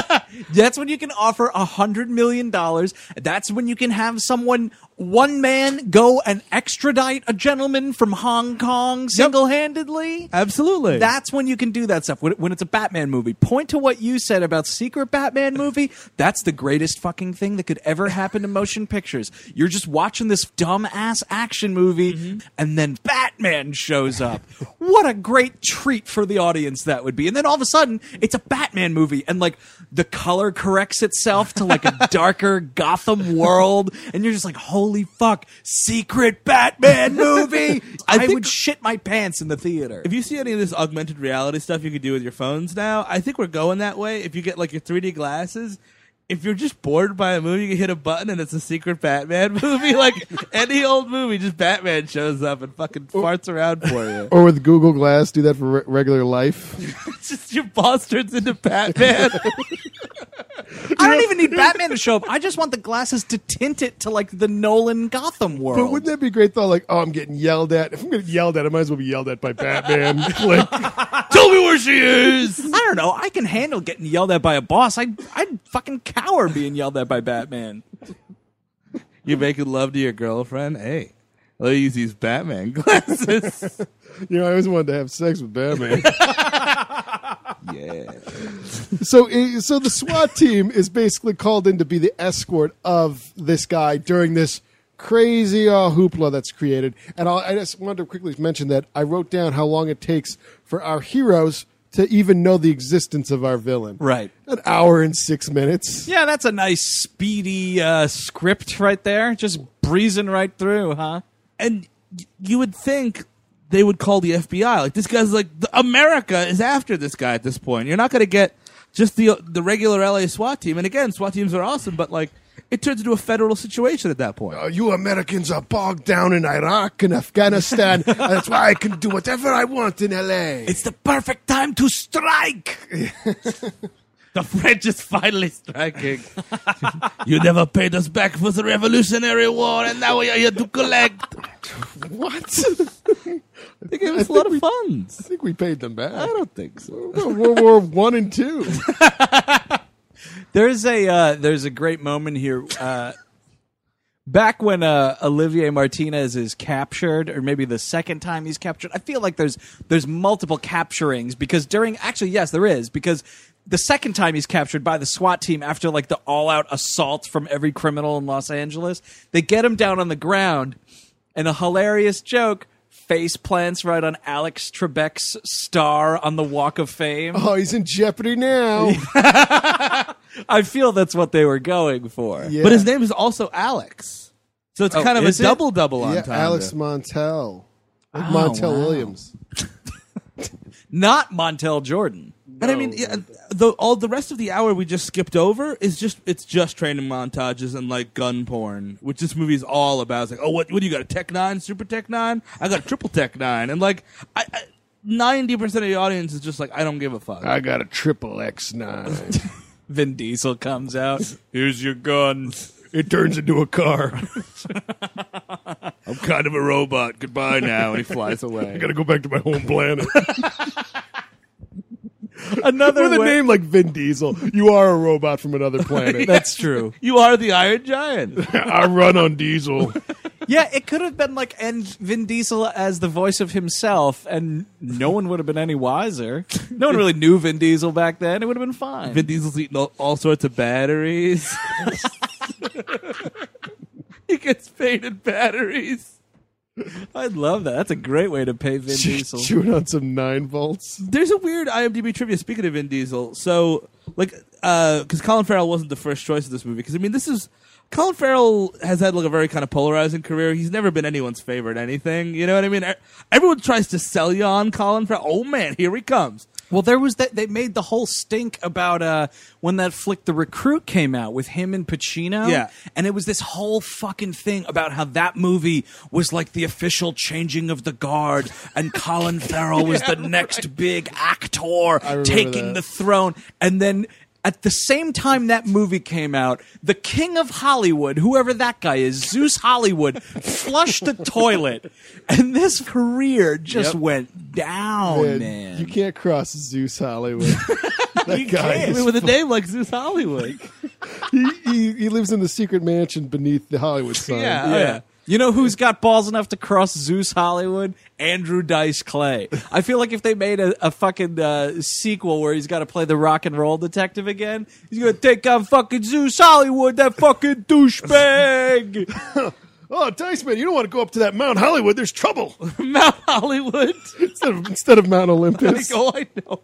That's when you can offer a hundred million dollars. That's when you can have someone, one man, go and extradite a gentleman from Hong Kong single-handedly. Absolutely. That's when you can do that stuff. When, when it's a Batman movie, point to what you said about secret Batman [laughs] movie. That's the greatest fucking thing that could ever happen to motion [laughs] pictures. You're just watching this dumb ass action movie, mm-hmm. and then Batman shows up. What a great treat for the audience that would be. And then all of a sudden, it's a Batman movie, and like the color corrects itself to like a [laughs] darker Gotham world, and you're just like, holy fuck, secret Batman movie. [laughs] I, think- would shit my pants in the theater. if you see any of this augmented reality stuff you can do with your phones now, I think we're going that way. If you get like your 3D glasses, if you're just bored by a movie, you can hit a button and it's a secret Batman [laughs] movie. like any old movie, just Batman shows up and fucking farts around for you. or with Google Glass, do that for re- regular life. [laughs] It's just your boss turns into Batman. [laughs] I don't even need Batman to show up. I just want the glasses to tint it to like the Nolan Gotham world. But wouldn't that be great though? Like, oh, I'm getting yelled at. If I'm getting yelled at, I might as well be yelled at by Batman. [laughs] Click. Tell me where she is. I don't know. I can handle getting yelled at by a boss. I I'd fucking cower being yelled at by Batman. You're making love to your girlfriend? Hey, let me use these Batman [laughs] glasses. You know, I always wanted to have sex with Batman. [laughs] yeah. so, so the SWAT team is basically called in to be the escort of this guy during this crazy uh, hoopla that's created. And I'll, I just wanted to quickly mention that I wrote down how long it takes for our heroes to even know the existence of our villain. Right. An hour and six minutes. Yeah, that's a nice speedy uh, script right there. Just breezing right through, huh? and y- you would think they would call the FBI. Like this guy's like the, America is after this guy at this point. You're not going to get just the the regular LA SWAT team. And again, SWAT teams are awesome, but like it turns into a federal situation at that point. Uh, you Americans are bogged down in Iraq and Afghanistan. and [laughs] that's why I can do whatever I want in LA. It's the perfect time to strike. [laughs] The French is finally striking. [laughs] you never paid us back for the Revolutionary War, and now we are here to collect. what? [laughs] They gave us a lot of funds. I think we paid them back. I don't think so. World War One and two. [laughs] There's a uh, there's a great moment here. Uh, back when uh, Olivier Martinez is captured, or maybe the second time he's captured, I feel like there's there's multiple capturings because during actually yes there is because the second time he's captured by the SWAT team after like the all out assault from every criminal in Los Angeles, they get him down on the ground, and a hilarious joke. Face plants right on Alex Trebek's star on the Walk of Fame. Oh, he's in jeopardy now. [laughs] I feel that's what they were going for. Yeah. But his name is also Alex. So it's Oh, kind of a it? double double on yeah, time. Alex Montel. Like Oh, Montel wow. Williams. [laughs] Not Montel Jordan. And I mean, yeah, the all the rest of the hour we just skipped over is just it's just training montages and like gun porn, which this movie is all about. It's like, oh, what what do you got? A Tech Nine, Super Tech Nine? I got a Triple Tech Nine, and like, I ninety percent of the audience is just like, I don't give a fuck. I got a triple X nine. [laughs] Vin Diesel comes out. Here's your gun. it turns into a car. [laughs] I'm kind of a robot. Goodbye now, and he flies [laughs] away. I gotta go back to my home planet. [laughs] Another With a way- name like Vin Diesel, you are a robot from another planet. [laughs] That's true. you are the Iron Giant. [laughs] I run on diesel. Yeah, it could have been like and Vin Diesel as the voice of himself, and no one would have been any wiser. No one really knew Vin Diesel back then. It would have been fine. Vin Diesel's eating all, all sorts of batteries. he gets paid in batteries. [laughs] I love that. That's a great way to pay Vin Diesel. Chewing on some nine volts. There's a weird IMDb trivia. Speaking of Vin Diesel, so like, uh, because Colin Farrell wasn't the first choice of this movie. Because I mean, this is Colin Farrell has had like a very kind of polarizing career. He's never been anyone's favorite anything. You know what I mean? Everyone tries to sell you on Colin Farrell. Oh man, here he comes. Well, there was that they made the whole stink about uh, when that flick The Recruit came out with him and Pacino. Yeah. And it was this whole fucking thing about how that movie was like the official changing of the guard and Colin Farrell was [laughs] the next big actor taking that. the throne. And then at the same time that movie came out, the king of Hollywood, whoever that guy is, Zeus Hollywood, flushed the toilet. And this career just Yep. went down, Man, man. You can't cross Zeus Hollywood. [laughs] that guy I is mean, with a name like Zeus Hollywood. [laughs] he, he, he lives in the secret mansion beneath the Hollywood sign. Yeah. Oh, Yeah. Yeah. You know who's got balls enough to cross Zeus Hollywood? Andrew Dice Clay. I feel like if they made a, a fucking uh, sequel where he's got to play the rock and roll detective again, he's gonna take on fucking Zeus Hollywood, that fucking douchebag. [laughs] Oh, Dice Man, you don't want to go up to that Mount Hollywood. There's trouble. [laughs] Mount Hollywood. [laughs] instead, of, instead of Mount Olympus. oh, I know.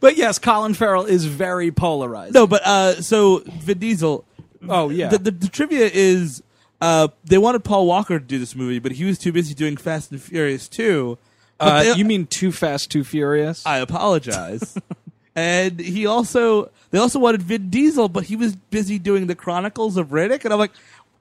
but yes, Colin Farrell is very polarized. No, but uh, so Vin Diesel. Oh, yeah. The, the, the trivia is uh, they wanted Paul Walker to do this movie, but he was too busy doing Fast and Furious 2. Uh, they- you mean Too Fast, Too Furious? I apologize. [laughs] and he also they also wanted Vin Diesel, but he was busy doing the Chronicles of Riddick, and I'm like,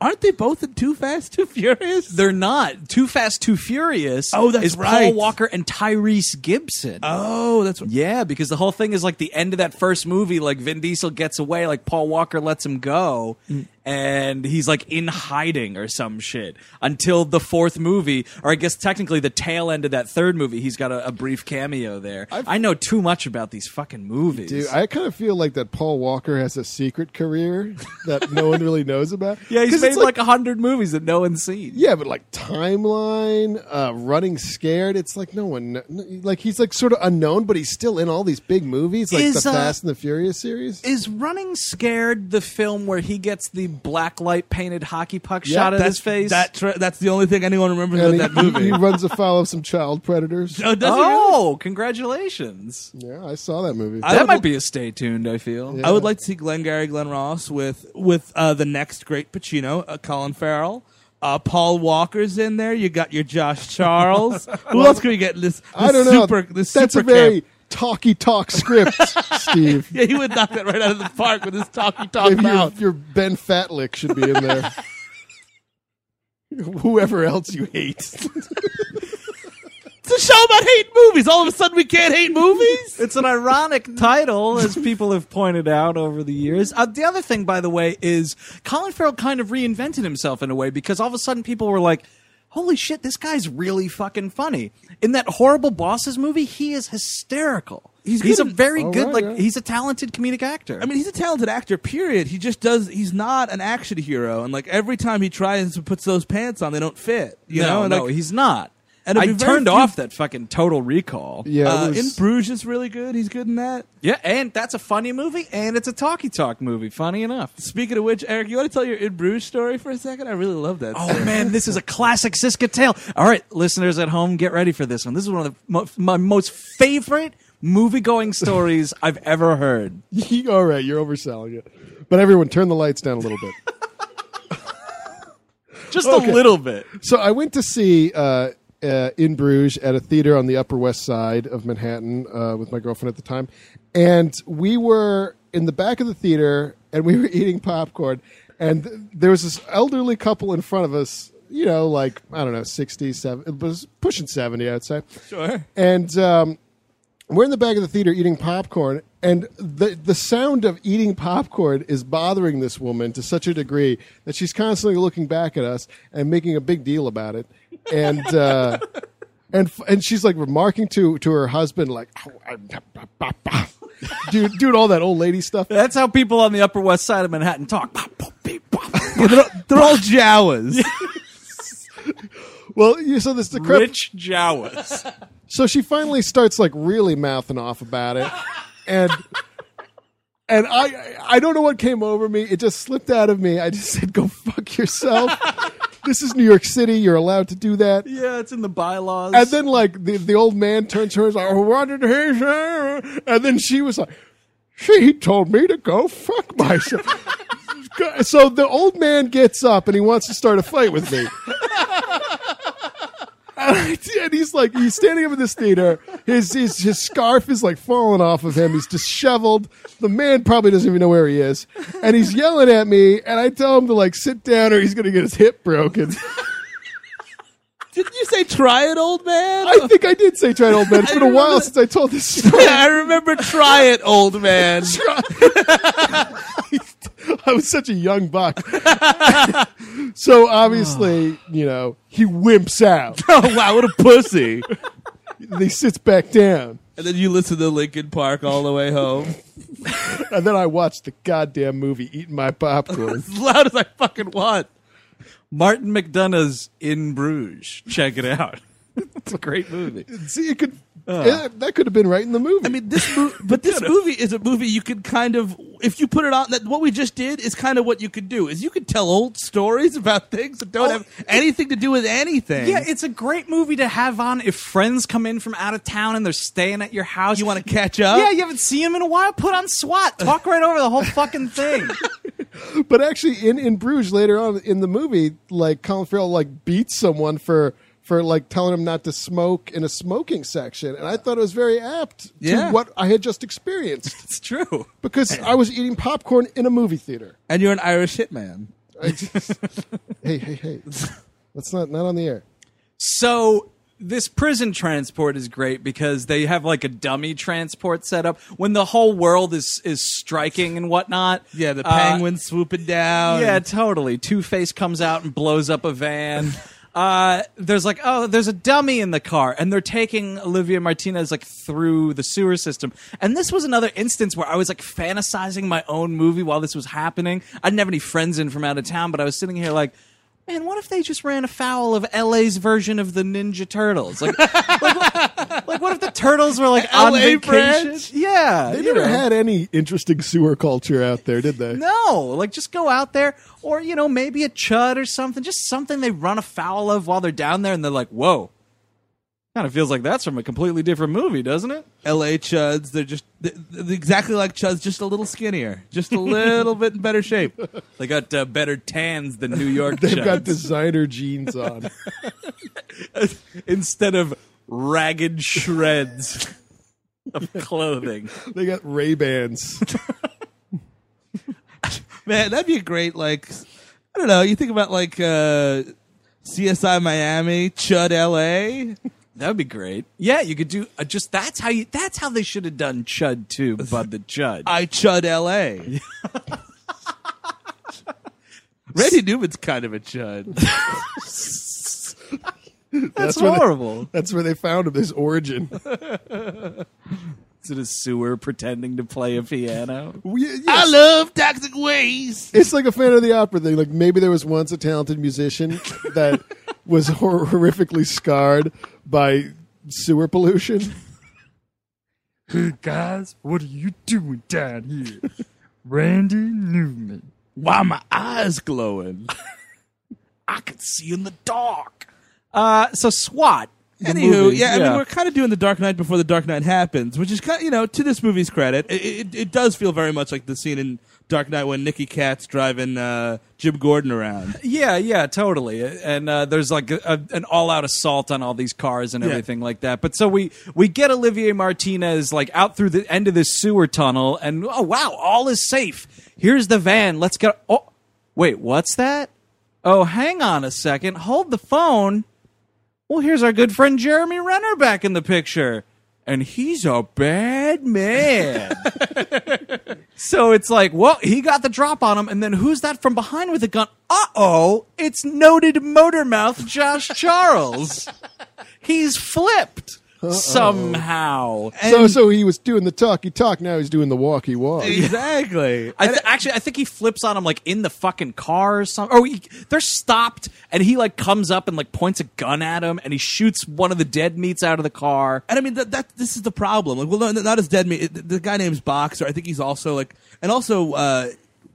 aren't they both in Too Fast, Too Furious? They're not. Too Fast, Too Furious. Oh, that's is Paul right. Walker and Tyrese Gibson. oh, that's what. Yeah, because the whole thing is like the end of that first movie, like Vin Diesel gets away, like Paul Walker lets him go, and he's like in hiding or some shit until the fourth movie, or I guess technically the tail end of that third movie. He's got a, a brief cameo there. i know too much about these fucking movies. Dude, I kind of feel like that Paul Walker has a secret career that no one really knows about. [laughs] yeah, he's made like a hundred movies that no one's seen. Yeah, but like timeline, uh, running scared. It's like no one, like he's like sort of unknown, but he's still in all these big movies, like Is, the uh, Fast and the Furious series. Is Running Scared the film where he gets the big black light painted hockey puck Yeah, shot at his face. That tra- that's the only thing anyone remembers And about he, that movie. he runs afoul of some child predators. oh, does he really? oh, congratulations! Yeah, I saw that movie. I that would- might be a stay tuned. I feel. I would like to see Glengarry Glen Ross with with uh, the next great Pacino, uh, Colin Farrell. Uh, Paul Walker's in there. You got your Josh Charles. [laughs] Who else can we get? in This, this I don't know. Super, this That's super a very camp? Talky talk script, [laughs] Steve. Yeah, he would knock that right out of the park with his talky talk Maybe your, mouth. your Ben Fatlick should be in there. [laughs] Whoever else you hate. It's a show about hating movies. All of a sudden, we can't hate movies. It's an ironic title, as people have pointed out over the years. Uh, the other thing, by the way, is Colin Farrell kind of reinvented himself in a way because all of a sudden people were like, holy shit, this guy's really fucking funny. In that horrible bosses movie, he is hysterical. He's He's, a very good, right, like, yeah. he's a talented comedic actor. I mean, he's a talented actor. Period. He just does. He's not an action hero, and like every time he tries to put those pants on, they don't fit. You no, know, and, no, like, he's not. And I it'd be very turned few- off that fucking Total Recall. Yeah, uh, it was- in Bruges is really good. He's good in that. Yeah, and that's a funny movie, and it's a talky talk movie. Funny enough. Speaking of which, Eric, you want to tell your In Bruges story for a second? I really love that. Oh story. man, this is a classic Szyszka tale. All right, listeners at home, get ready for this one. This is one of the, mo- my most favorite movie-going stories [laughs] I've ever heard. [laughs] All right, you're overselling it. But everyone, turn the lights down a little bit. [laughs] Just Okay. a little bit. So I went to see uh, uh, in Bruges at a theater on the Upper West Side of Manhattan uh, with my girlfriend at the time, and we were in the back of the theater and we were [laughs] eating popcorn, and there was this elderly couple in front of us. You know, like I don't know, sixty, seven, it was pushing seventy, I'd say. Sure. And um, we're in the back of the theater eating popcorn, and the the sound of eating popcorn is bothering this woman to such a degree that she's constantly looking back at us and making a big deal about it, and. Uh, and, and she's like remarking to, to her husband like dude doing all that old lady stuff That's how people on the Upper West Side of Manhattan talk. [laughs] Yeah, they're, they're all Jawas. [laughs] well you so this decrepit Rich Jawas. So she finally starts like really mouthing off about it, and and I I don't know what came over me. It just slipped out of me. I just said, "Go fuck yourself." [laughs] this is New York City. You're allowed to do that. yeah, it's in the bylaws. And then like the the old man turns to her and like, "Oh, "What did he say?" And then she was like, "She told me to go fuck myself." [laughs] so the old man gets up and he wants to start a fight with me. [laughs] [laughs] And he's like, he's standing up in this theater. His, his his scarf is like falling off of him. He's disheveled. The man probably doesn't even know where he is, and he's yelling at me. And I tell him to like sit down, or he's going to get his hip broken. Didn't you say try it, old man? I think I did say try it, old man. It's been a while since I told this [laughs] story. yeah, I remember try it, old man. [laughs] [laughs] I was such a young buck. [laughs] so obviously, you know, he wimps out. [laughs] oh wow, what a pussy! he sits back down. And then you listen to Linkin Park all the way home, And then I watched the goddamn movie eating my popcorn. as loud as I fucking want. Martin McDonagh's In Bruges. Check it out. [laughs] it's a great movie. See, it could uh. yeah, that could have been right in the movie. I mean, this movie, [laughs] but this movie is a movie you could kind of, if you put it on, that what we just did is kind of what you could do. Is you could tell old stories about [laughs] things that don't Oh, have anything to do with anything. Yeah, it's a great movie to have on if friends come in from out of town and they're staying at your house. you want to catch up? Yeah, you haven't seen them in a while. Put on SWAT. Talk right over the whole fucking thing. but actually, in in Bruges later on in the movie, like Colin Farrell like beats someone for for like telling him not to smoke in a smoking section, and I thought it was very apt Yeah. to what I had just experienced [laughs] It's true. because [laughs] I was eating popcorn in a movie theater. And you're an Irish hitman. I just- [laughs] hey, hey, hey! That's not not on the air. So this prison transport is great because they have like a dummy transport set up when the whole world is is striking and whatnot. Yeah, the Uh, swooping down. Yeah, totally. Two Face comes out and blows up a van. Uh, there's like, oh, there's a dummy in the car, and they're taking Olivier Martinez like through the sewer system. And this was another instance where I was like fantasizing my own movie while this was happening. I didn't have any friends in from out of town, but I was sitting here like, Man, what if they just ran afoul of LA's version of the Ninja Turtles? Like, [laughs] like, like, what if the turtles were like on LA vacation? branch? Yeah, They never know. had any interesting sewer culture out there, did they? No, like just go out there, or you know, maybe a chud or something, just something they run afoul of while they're down there, and they're like, "Whoa." Kind of feels like that's from a completely different movie, doesn't it? L.A. chuds. They're just th- th- exactly like chuds, just a little skinnier, just a little bit in better shape. [laughs] They got uh, better tans than New York [laughs] They've got designer jeans on. [laughs] instead of ragged shreds of clothing. they got Ray Bans. Man, that'd be a great like. I don't know. You think about like uh, CSI Miami, Chud L.A. That would be great. Yeah, you could do uh, just that's how you that's how they should have done Chud too, Bud the Chud. [laughs] I Chud L.A. [laughs] Randy Newman's kind of a chud. that's where they- horrible. That's where they found him. His origin. Is it a sewer pretending to play a piano? We- yes. I love toxic waste. It's like a fan of the opera thing. Like maybe there was once a talented musician that was hor- horrifically scarred by sewer pollution. [laughs] Hey guys, what are you doing down here? Randy Newman. Why my eyes glowing? [laughs] I can see in the dark. Uh, so SWAT. the Anywho, movie, yeah, I mean, we're kind of doing the Dark Knight before the Dark Knight happens, which is kind of, you know, to this movie's credit, it, it, it does feel very much like the scene in Dark Knight when Nicky Katt's driving uh, Jim Gordon around. Yeah, yeah, totally. And uh, there's like a, a, an all-out assault on all these cars and Yeah. everything like that. But so we we get Olivier Martinez like out through the end of this sewer tunnel, and oh wow, all is safe. Here's the van. Let's go. Oh, wait, what's that? Oh, hang on a second. Hold the phone. Well, here's our good friend Jeremy Renner back in the picture. And he's a bad man. [laughs] [laughs] so it's like, well, he got the drop on him, and then who's that from behind with a gun? Uh oh, it's noted motor mouth Josh Charles. [laughs] he's flipped somehow. so so he was doing the talky talk. Now he's doing the walkie walk. Exactly. [laughs] I th- actually, I think he flips on him like in the fucking car or something. Or he, they're stopped, and he like comes up and like points a gun at him, and he shoots one of the dead meats out of the car. And I mean that, that this is the problem. Like, well, no, not as dead meat. It- The guy name's Boxer. I think he's also like, and also uh,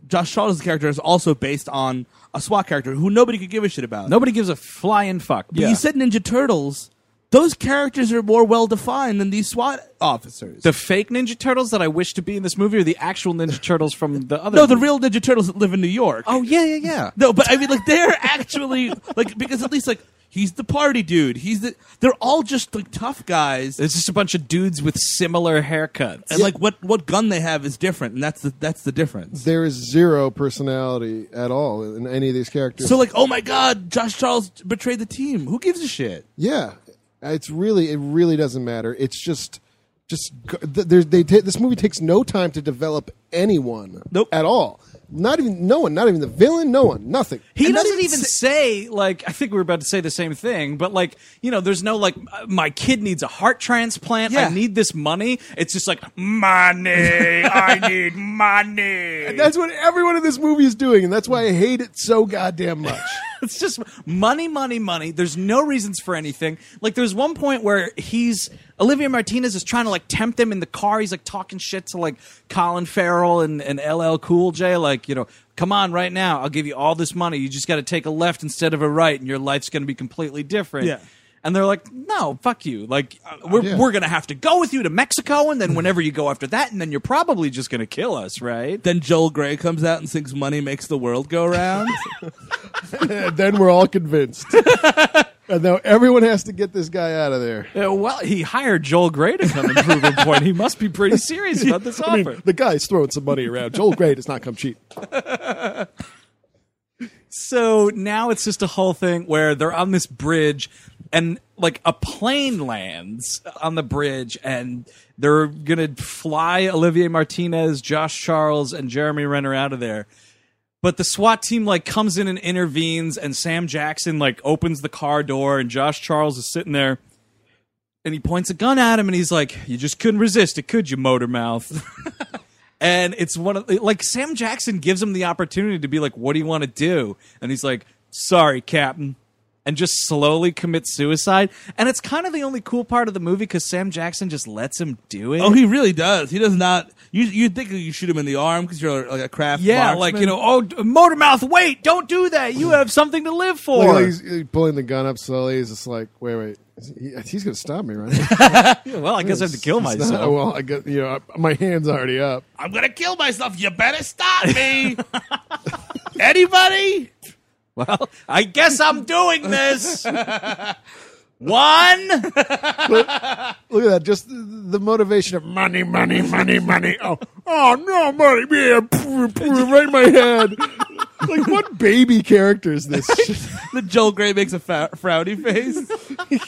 Josh Charles' character is also based on a SWAT character who nobody could give a shit about. Nobody gives a flying fuck. But you said Ninja Turtles. Those characters are more well defined than these SWAT officers. the fake Ninja Turtles that I wish to be in this movie, are the actual Ninja [laughs] Turtles from the other. no, the movie? real Ninja Turtles that live in New York. Oh yeah, yeah, yeah. No, but I mean, like they're actually like because at least like he's the party dude. He's the. They're all just like tough guys. It's just a bunch of dudes with similar haircuts. And like what what gun they have is different, and that's the that's the difference. There is zero personality at all in any of these characters. So like, oh my god, Josh Charles betrayed the team. Who gives a shit? yeah, it's really it really doesn't matter. It's just just there's they ta- this movie takes no time to develop anyone Nope. at all. Not even no one, not even the villain, no one, nothing. He And doesn't even even say like I think we were about to say the same thing, but like you know, there's no like my kid needs a heart transplant. Yeah. I need this money. It's just like money. I [laughs] need money. And that's what everyone in this movie is doing, and that's why I hate it so goddamn much. [laughs] [laughs] it's just money, money, money. There's no reasons for anything. Like there's one point where he's Olivier Martinez is trying to like tempt him in the car. He's like talking shit to like Colin Farrell and, and LL Cool J. Like, you know, come on right now. I'll give you all this money. You just got to take a left instead of a right and your life's going to be completely different. Yeah. And they're like, no, fuck you. Like, uh, we're, Yeah. we're going to have to go with you to Mexico. And then whenever you go after that, and then you're probably just going to kill us, right? Then Joel Grey comes out and sings "Money Makes the World Go Round." [laughs] and then we're all convinced. [laughs] and now everyone has to get this guy out of there. Uh, well, he hired Joel Grey to come and prove a point. He must be pretty serious about this [laughs] I offer. mean, the guy's throwing some money around. Joel Grey does not come cheap. So now it's just a whole thing where they're on this bridge and like a plane lands on the bridge and they're to fly Olivier Martinez, Josh Charles, and Jeremy Renner out of there. But the SWAT team like comes in and intervenes and Sam Jackson like opens the car door and Josh Charles is sitting there and he points a gun at him and he's like, You just couldn't resist it, could you, motor mouth? [laughs] and it's one of like Sam Jackson gives him the opportunity to be like, "What do you want to do?" And he's like, sorry, Captain, and just slowly commits suicide. And it's kind of the only cool part of the movie because Sam Jackson just lets him do it. Oh, he really does. He does not. You you think you shoot him in the arm because you're like a craft. yeah, like you know, oh, Motormouth, wait, don't do that. You have something to live for. Look, he's, he's pulling the gun up slowly. He's just like, wait, wait. He, he's going to stop me, right? [laughs] well, I guess I have to kill It's not- myself. [laughs] well, I get, you know, my hand's already up. I'm gonna kill myself. You better stop me. [laughs] Anybody? Well, I guess I'm doing this. One. Look at that. Just the, the motivation of money, money, money, money. Oh, oh no, money. Yeah, right in my head. Like, what baby character is this? [laughs] The Joel Grey makes a fa- frowny face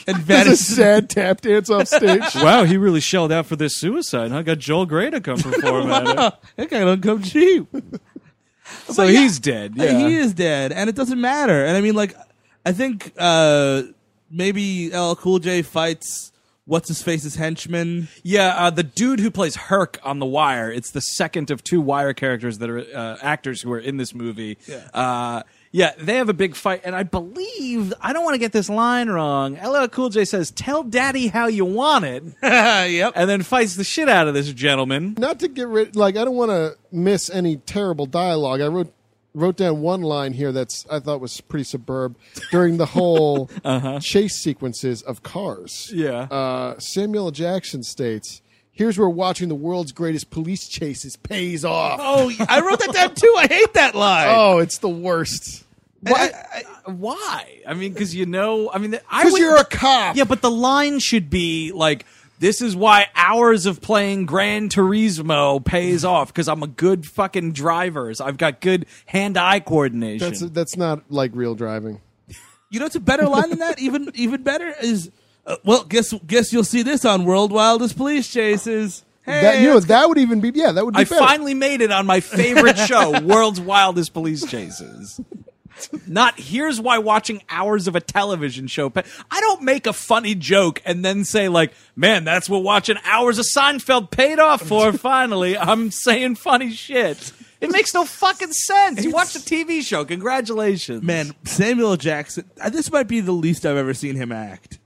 and There's a sad tap dance off stage. [laughs] Wow, he really shelled out for this suicide. Huh? Got Joel Grey to come perform at it. [laughs] that guy don't come cheap. So yeah, he's dead. Uh, Yeah. He is dead, and it doesn't matter. And I mean, like, I think uh, maybe LL Cool J fights what's his face's henchman. Yeah, uh, the dude who plays Herc on The Wire. It's the second of two Wire characters that are uh, actors who are in this movie. Yeah. Yeah, they have a big fight, and I believe I don't want to get this line wrong. LL Cool J says, "Tell Daddy how you want it," [laughs] yep. and then fights the shit out of this gentleman. Not to get rid, like, I don't want to miss any terrible dialogue. I wrote wrote down one line here that's I thought was pretty superb during the whole [laughs] chase sequences of cars. Yeah. Uh, Samuel Jackson states, "Here's where watching the world's greatest police chases pays off." Oh, I wrote that down too. I hate that line. [laughs] Oh, it's the worst. Why? why? I mean, because you know, I mean, I Because you're a cop. Yeah, but the line should be like, "This is why hours of playing Gran Turismo pays off because I'm a good fucking driver. So I've got good hand-eye coordination." That's that's not like real driving. You know it's a better line than that? Even even better is uh, well, guess guess you'll see this on World Wildest Police Chases. Hey, that you know that would even be yeah that would be I better. finally made it on my favorite [laughs] show, World's Wildest Police Chases. Not here's why watching hours of a television show. pa- I don't make a funny joke and then say like, "Man, that's what watching hours of Seinfeld paid off for." [laughs] Finally, I'm saying funny shit. It makes no fucking sense. You watched a TV show. Congratulations, man, Samuel Jackson. uh, This might be the least I've ever seen him act.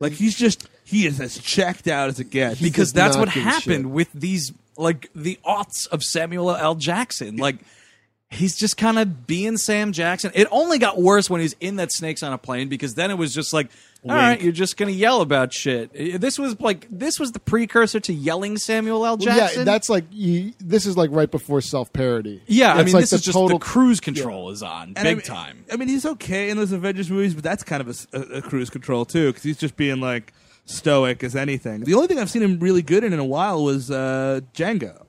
Like he's just he is as checked out as it gets. because that's what happened shit. with these like the aughts of Samuel L. Jackson. Like he's just kind of being Sam Jackson. It only got worse when he's in that Snakes on a Plane because then it was just like, all right, you're just gonna yell about shit. This was like this was the precursor to yelling Samuel L. Well, Jackson. yeah, that's like you, this is like right before self parody. yeah. I mean, like this is just total the cruise control is on And big I mean, time. I mean, he's okay in those Avengers movies, but that's kind of a cruise control too, because he's just being like stoic as anything. The only thing I've seen him really good in in a while was uh, Django.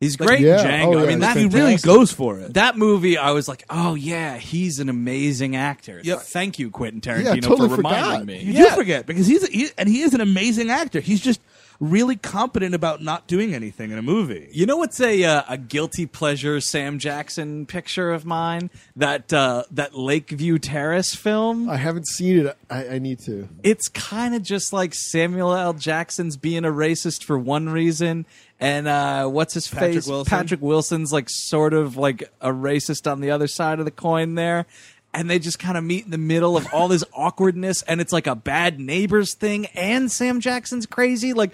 He's great, in Yeah. Django. Oh, I yeah, mean, he's that He really Fantastic. goes for it. that movie, I was like, oh yeah, he's an amazing actor. Yep. Thank you, Quentin I Tarantino, totally for reminding forgot. me. You Yeah. do forget because he's he, and he is an amazing actor. He's just really competent about not doing anything in a movie. You know what's a uh, a guilty pleasure Sam Jackson picture of mine? That uh, that Lakeview Terrace film. I haven't seen it. I, I need to. It's kind of just like Samuel L. Jackson's being a racist for one reason, and uh, what's his Patrick face? Wilson? Patrick Wilson's like sort of like a racist on the other side of the coin there. And they just kind of meet in the middle of all this [laughs] awkwardness, and it's like a bad neighbors thing, and Sam Jackson's crazy. Like,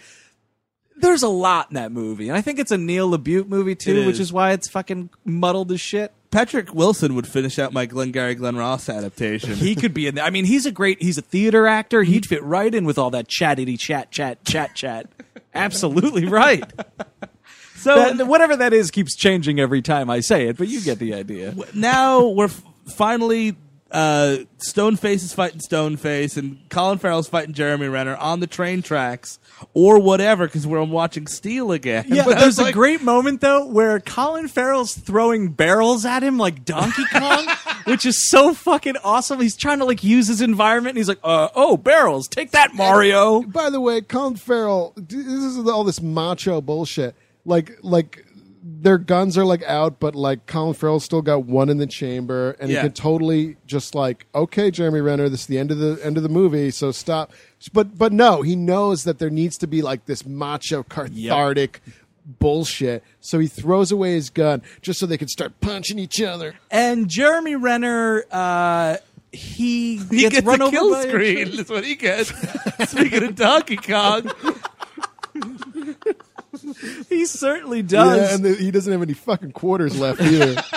there's a lot in that movie, and I think it's a Neil LaBute movie too, It which is. is why it's fucking muddled as shit. Patrick Wilson would finish out my Glengarry Glen Ross adaptation. He could be in there. I mean, he's a great. He's a theater actor. He'd fit right in with all that chattity chat, chat, chat, chat. Absolutely right. [laughs] so That- whatever that is keeps changing every time I say it, but you get the idea. now we're f- finally uh, Stoneface is fighting Stoneface, and Colin Farrell's fighting Jeremy Renner on the train tracks or whatever because we're watching Steel again. Yeah, [laughs] But there's it's a like- great moment though where Colin Farrell's throwing barrels at him like Donkey [laughs] Kong, which is so fucking awesome. He's trying to like use his environment. And he's like, uh, "Oh, barrels! Take that, Mario!" By the way, Colin Farrell, this is all this macho bullshit. Like, like their guns are like out, but like Colin Farrell's still got one in the chamber, and Yeah. he can totally just like, okay, Jeremy Renner, this is the end of the end of the movie, so stop. But but no, he knows that there needs to be like this macho, cathartic. bullshit. So he throws away his gun just so they can start punching each other. And Jeremy Renner, uh, he He gets run a over kill by a screen. train. That's what he gets. [laughs] Speaking of Donkey Kong, He certainly does. Yeah, and the, he doesn't have any fucking quarters left either. [laughs]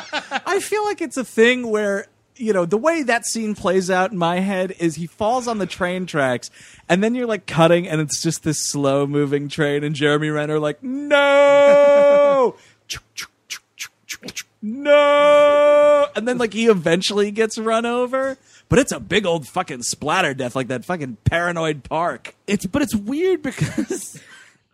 I feel like it's a thing where you know the way that scene plays out in my head is he falls on the train tracks and then you're like cutting and it's just this slow moving train and Jeremy Renner like no [laughs] no and then like he eventually gets run over but it's a big old fucking splatter death like that fucking paranoid park it's but it's weird because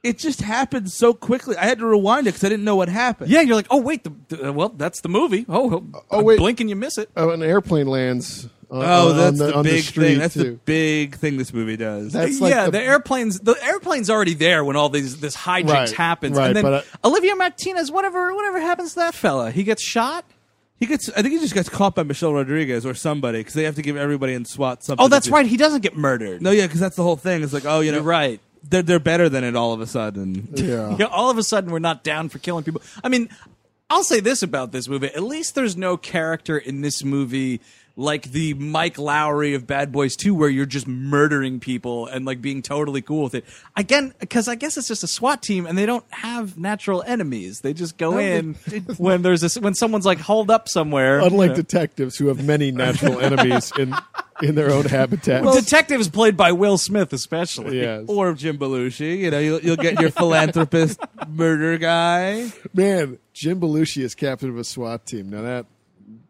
it just happened so quickly. I had to rewind it because I didn't know what happened. yeah you're like oh wait the, the- well that's the movie oh Oh, wait. blink and you miss it oh, an airplane lands. On, Oh, on that's the, the, big street thing. That's the big thing this movie does. That's like yeah, the- the, airplanes. The airplane's already there when all these this hijinks Right, happens, right, and then but, uh, Olivier Martinez, whatever, whatever happens to that fella, he gets shot. he gets. I think he just gets caught by Michelle Rodriguez or somebody because they have to give everybody in SWAT something. Oh, that's right. He doesn't get murdered. No, yeah, because that's the whole thing. It's like, oh, you know, You're right. They're they're better than it all of a sudden. Yeah. [laughs] Yeah, all of a sudden we're not down for killing people. I mean, I'll say this about this movie: at least there's no character in this movie like the Mike Lowrey of Bad Boys 2 where you're just murdering people and like being totally cool with it. Again, because I guess it's just a SWAT team and they don't have natural enemies. They just go No, in they- [laughs] when there's a, when someone's like holed up somewhere. Unlike you know. detectives who have many natural [laughs] enemies in in their own habitat. Well, detectives played by Will Smith, especially. yes. Or Jim Belushi. You know, you'll, you'll get your philanthropist [laughs] murder guy. Man, Jim Belushi is captain of a SWAT team. Now that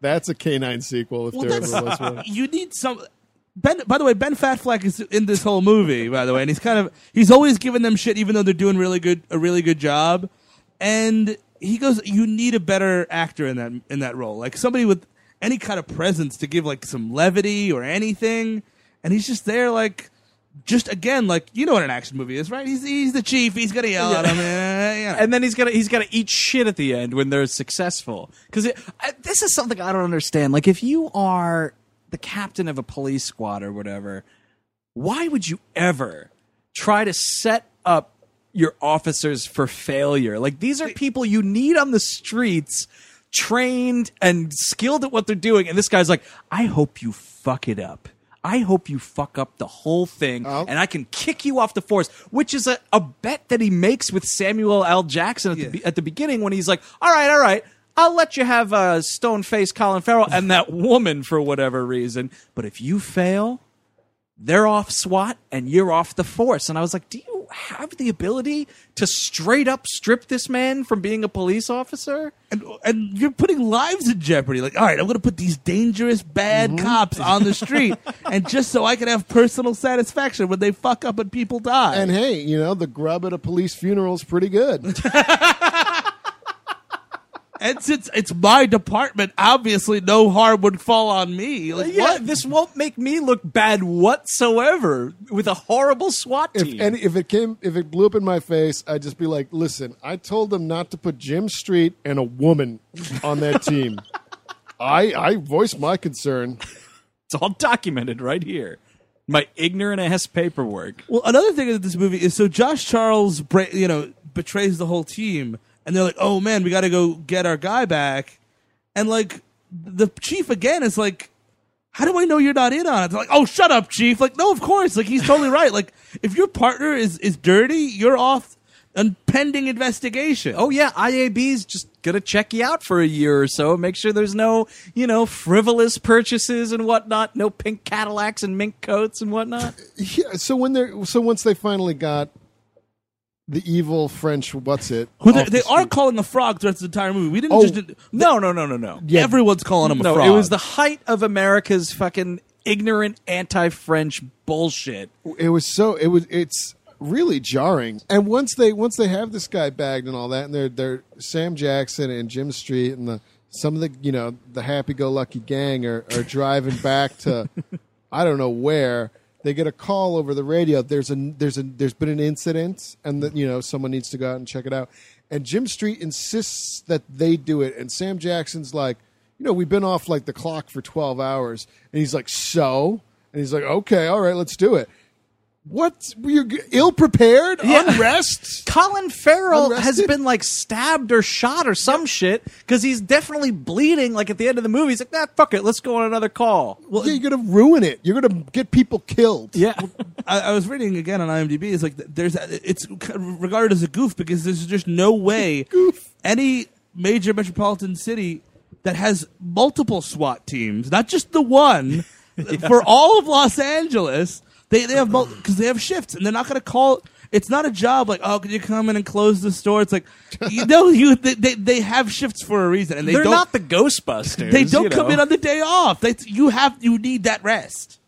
that's a K-9 sequel if Well, there ever was one. [laughs] you need some. Ben, by the way, Ben Fatfleck is in this whole movie. By the way, and he's kind of he's always giving them shit, even though they're doing really good a really good job. And he goes, "You need a better actor in that in that role, like somebody with any kind of presence to give like some levity or anything." And he's just there, like just again, like you know what an action movie is, right? He's he's the chief. He's gonna yell at him. you know. and then he's gonna he's gonna eat shit at the end when they're successful. Because this is something I don't understand. Like if you are the captain of a police squad or whatever, why would you ever try to set up your officers for failure? Like these are people you need on the streets, trained and skilled at what they're doing, and this guy's like, I hope you fuck it up. I hope you fuck up the whole thing and I can kick you off the force, which is a, a bet that he makes with Samuel L. Jackson at, the, at the beginning when he's like, all right, all right, I'll let you have uh, stone faced Colin Farrell and that [laughs] woman for whatever reason. But if you fail, they're off SWAT and you're off the force. And I was like, do you have the ability to straight up strip this man from being a police officer? and and you're putting lives in jeopardy. Like, all right, I'm going to put these dangerous bad Mm-hmm. cops on the street, [laughs] and just so I can have personal satisfaction when they fuck up and people die. And hey, you know the grub at a police funeral is pretty good. [laughs] And since it's my department, obviously no harm would fall on me. Like, yeah, what? this won't make me look bad whatsoever with a horrible SWAT team. if any, if it came if it blew up in my face, I'd just be like, "Listen, I told them not to put Jim Street and a woman on that [laughs] team. I I voiced my concern. it's all documented right here. My ignorant ass paperwork. Well, another thing of this movie is so Josh Charles, you know, betrays the whole team, and they're like, "Oh man, we got to go get our guy back," and like the chief again is like, "How do I know you're not in on it?" They're like, "Oh, shut up, chief!" Like, no, of course, like he's totally right. Like, if your partner is is dirty, you're off on pending investigation. Oh yeah, IAB's just gonna check you out for a year or so, make sure there's no, you know, frivolous purchases and whatnot, no pink Cadillacs and mink coats and whatnot. Yeah, so when they're so once they finally got the evil French what's it? Who they, the they are calling a frog throughout the entire movie. We didn't Oh, just No, no, no, no, no. Yeah. everyone's calling him a no, frog. it was the height of America's fucking ignorant anti-French bullshit. it was so it was it's really jarring. And once they once they have this guy bagged and all that, and they're they're Sam Jackson and Jim Street and the some of the you know the happy go lucky gang are, are driving back to [laughs] I don't know where. They get a call over the radio. There's a there's a there's been an incident, and that you know someone needs to go out and check it out. And Jim Street insists that they do it, and Sam Jackson's like, you know, we've been off like the clock for twelve hours, and he's like, so, and he's like, okay, all right, let's do it What? You're ill prepared? Yeah. Unrest? [laughs] Colin Farrell has been like stabbed or shot or some shit because he's definitely bleeding. Like at the end of the movie, he's like, "Nah, fuck it, let's go on another call." Well, yeah, you're going to ruin it. You're going to get people killed. Yeah, I, I was reading again on IMDb. It's like there's it's regarded as a goof because there's just no way [laughs] any major metropolitan city that has multiple SWAT teams, not just the one, [laughs] for all of Los Angeles. They they have because they have shifts and they're not going to call. It's not a job like oh, could you come in and close the store? It's like [laughs] you know you they, they, they have shifts for a reason and they They're don't not the Ghostbusters. they don't you come know. in on the day off. They you have you need that rest.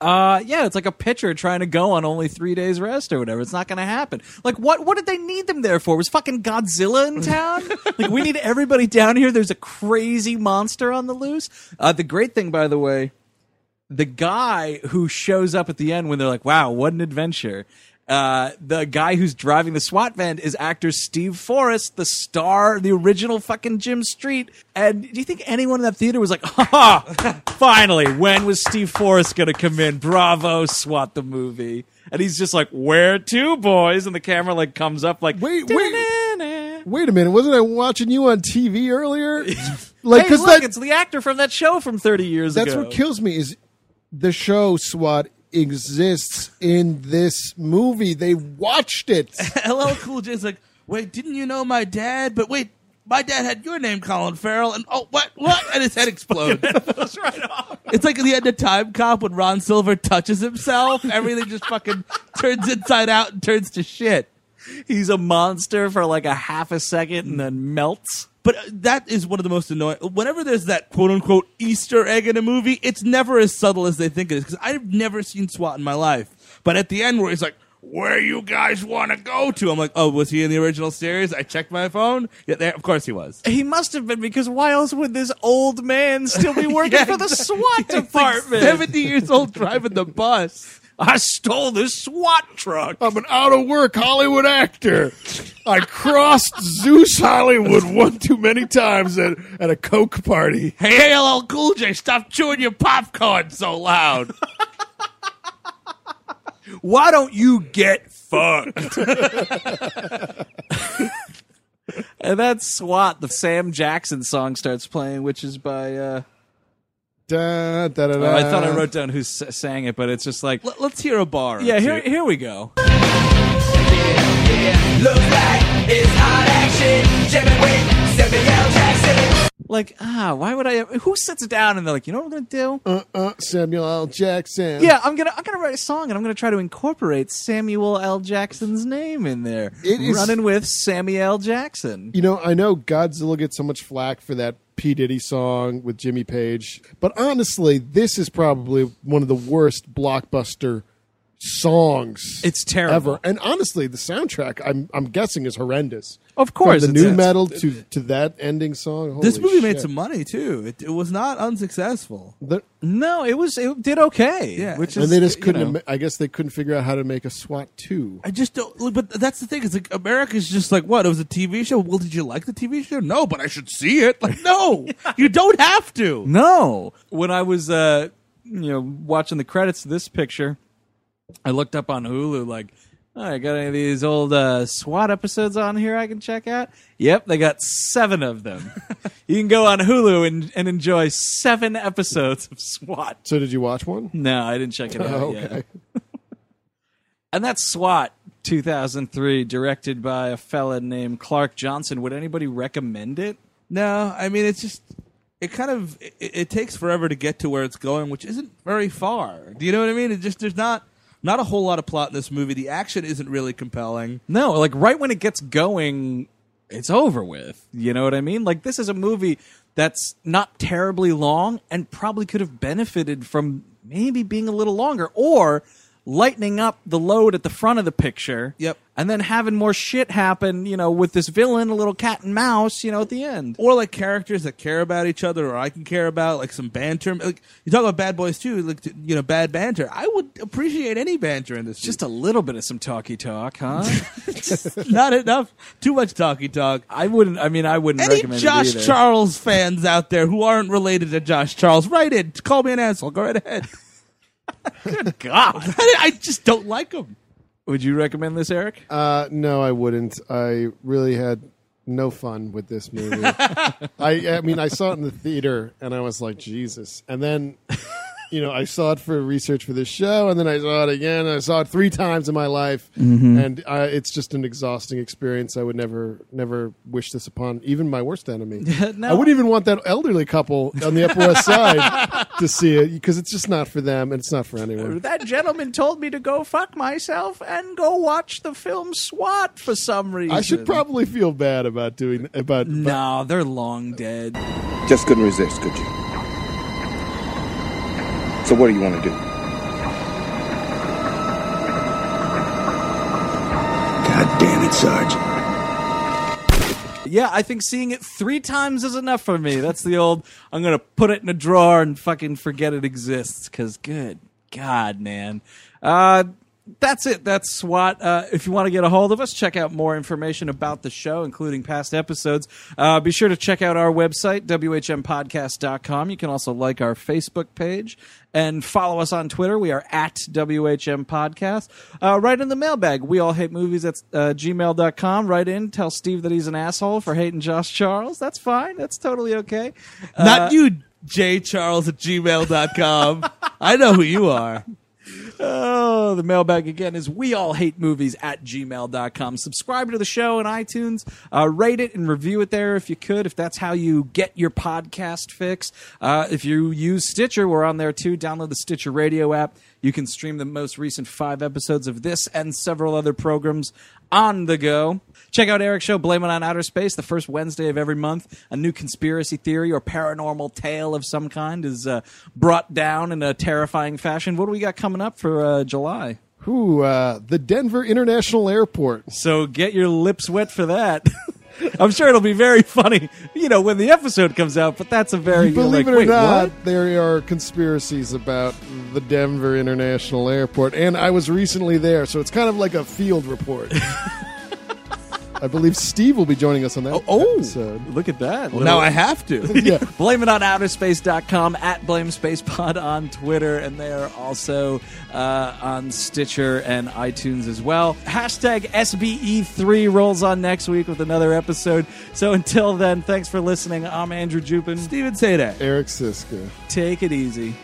Uh, yeah, it's like a pitcher trying to go on only three days rest or whatever. It's not going to happen. Like, what? What did they need them there for? Was fucking Godzilla in town? [laughs] like, we need everybody down here. There's a crazy monster on the loose. Uh, the great thing, by the way, the guy who shows up at the end when they're like, "Wow, what an adventure." Uh, the guy who's driving the SWAT van is actor Steve Forrest, the star, the original fucking Jim Street. And do you think anyone in that theater was like, "Ha! Finally, when was Steve Forrest gonna come in? Bravo, SWAT the movie." And he's just like, "Where to, boys?" And the camera like comes up like, Wait, wait. Wait a minute. Wasn't I watching you on TV earlier? [laughs] like, Hey, look, that, it's the actor from that show from 30 years that's ago. That's what kills me is the show SWAT exists in this movie. They watched it. [laughs] LL Cool J's like, wait, didn't you know my dad? But wait, my dad had your name, Colin Farrell, and oh, what, what? And his head explodes. [laughs] It's like in the end of Time Cop when Ron Silver touches himself, everything just fucking turns inside out and turns to shit. He's a monster for like a half a second and then melts. But uh, that is one of the most annoying. Whenever there's that quote unquote Easter egg in a movie, it's never as subtle as they think it is. Because I've never seen SWAT in my life. But at the end, where he's like, "Where you guys want to go to?" I'm like, "Oh, was he in the original series?" I checked my phone. Yeah, there, of course he was. He must have been because why else would this old man still be [laughs] working Yeah, for the. SWAT [laughs] like department? 70 years old driving the bus. I stole this SWAT truck. I'm an out of work Hollywood actor. I crossed Zeus Hollywood one too many times at, at a Coke party. Hey, hey, LL Cool J, stop chewing your popcorn so loud. Why don't you get fucked? [laughs] and that's SWAT. The Sam Jackson song starts playing, which is by. Uh, Da, da, da, oh. I thought I wrote down who s- sang it, but it's just like. Let, us hear a bar. Yeah, here, two. here we go. Look like it's hot action. Jimmy Wade, Samuel L. Jackson. Like, ah, why would I? Who sits down and they're like, you know what I'm gonna do? Uh, uh, Samuel L. Jackson. Yeah, I'm gonna I'm gonna write a song and I'm gonna try to incorporate Samuel L. Jackson's name in there. It is- running with Samuel L. Jackson. You know, I know Godzilla gets so much flack for that P. Diddy song with Jimmy Page, but honestly, this is probably one of the worst blockbuster songs It's terrible. ever. And honestly, the soundtrack, I'm I'm guessing, is horrendous. Of course, From the new it's- metal to to that ending song. This Holy movie made some money too. It, it was not unsuccessful. The- No, it was it did okay. Yeah. which is and they just couldn't. know. I guess they couldn't figure out how to make a SWAT two. I just don't. look, But that's the thing. It's like America's just like what? It was a TV show. Well, did you like the TV show? No, but I should see it. Like, no, [laughs] you don't have to. No. When I was uh you know watching the credits of this picture, I looked up on Hulu like, oh, I got any of these old uh, SWAT episodes on here I can check out? Yep, they got seven of them. [laughs] you can go on Hulu and, and enjoy seven episodes of SWAT. So did you watch one? No, I didn't check it [laughs] out Oh, yet. okay. [laughs] And that's SWAT 2003, directed by a fella named Clark Johnson. Would anybody recommend it? No, I mean it's just it kind of it, it takes forever to get to where it's going, which isn't very far. Do you know what I mean? It just there's not not a whole lot of plot in this movie. The action isn't really compelling. No, like right when it gets going, it's over with. You know what I mean? Like this is a movie that's not terribly long and probably could have benefited from maybe being a little longer or lightening up the load at the front of the picture. Yep. And then having more shit happen, you know, with this villain, a little cat and mouse, you know, at the end. Or like characters that care about each other, or I can care about, like some banter. Like you talk about Bad Boys too, like you know, bad banter. I would appreciate any banter in this. Just a little bit of some talky talk, huh? [laughs] not enough, too much talky talk. I wouldn't. I mean, I wouldn't Any recommend Josh. Charles fans out there who aren't related to Josh Charles, write in. Call me an asshole. Go right ahead. [laughs] God. [laughs] I just don't like them. Would you recommend this, Eric? Uh, no, I wouldn't. I really had no fun with this movie. [laughs] I, I mean, I saw it in the theater and I was like, Jesus. And then, you know, I saw it for research for this show, and then I saw it again. And I saw it three times in my life, Mhm. and uh, it's just an exhausting experience. I would never, never wish this upon even my worst enemy. [laughs] No. I wouldn't even want that elderly couple on the Upper West Side [laughs] to see it because it's just not for them, and it's not for anyone. That gentleman told me to go fuck myself and go watch the film SWAT for some reason. I should probably feel bad about doing about. No, they're long dead. Just couldn't resist, could you? So what do you want to do? God damn it, Sarge. Yeah, I think seeing it three times is enough for me. That's the old. I'm gonna put it in a drawer and fucking forget it exists. Cause good God, man. Uh, that's it. That's SWAT. Uh, if you want to get a hold of us, check out more information about the show, including past episodes. Uh, be sure to check out our website, WHMPodcast.com. You can also like our Facebook page and follow us on Twitter. We are at WHM Podcast. Uh, write in the mailbag. We all hate movies at uh, gmail.com. Right in. Tell Steve that he's an asshole for hating Josh Charles. That's fine. That's totally okay. Uh, Not you, jcharles at gmail.com. [laughs] I know who you are. Oh, the mailbag again is we all hate movies at gmail.com. Subscribe to the show on iTunes. Uh, rate it and review it there if you could, if that's how you get your podcast fix. Uh, if you use Stitcher, we're on there too. Download the Stitcher radio app. You can stream the most recent five episodes of this and several other programs on the go. Check out Eric's show, Blame It on Outer Space, the first Wednesday of every month. A new conspiracy theory or paranormal tale of some kind is uh, brought down in a terrifying fashion. What do we got coming up for uh, July? Who? Uh, the Denver International Airport. So get your lips wet for that. [laughs] [laughs] I'm sure it'll be very funny, you know, when the episode comes out. But that's a very Believe like, it or "Wait, not, what?" there are conspiracies about the Denver International Airport, and I was recently there, so it's kind of like a field report. [laughs] I believe Steve will be joining us on that Oh, episode. look at that. Well, now I have to. [laughs] [laughs] yeah. Blame it on outerspace.com at blamespacepod on Twitter, and they are also uh, on Stitcher and iTunes as well. Hashtag SBE3 rolls on next week with another episode. So until then, thanks for listening. I'm Andrew Jupin. Stephen Sajdak. Eric Szyszka. Take it easy.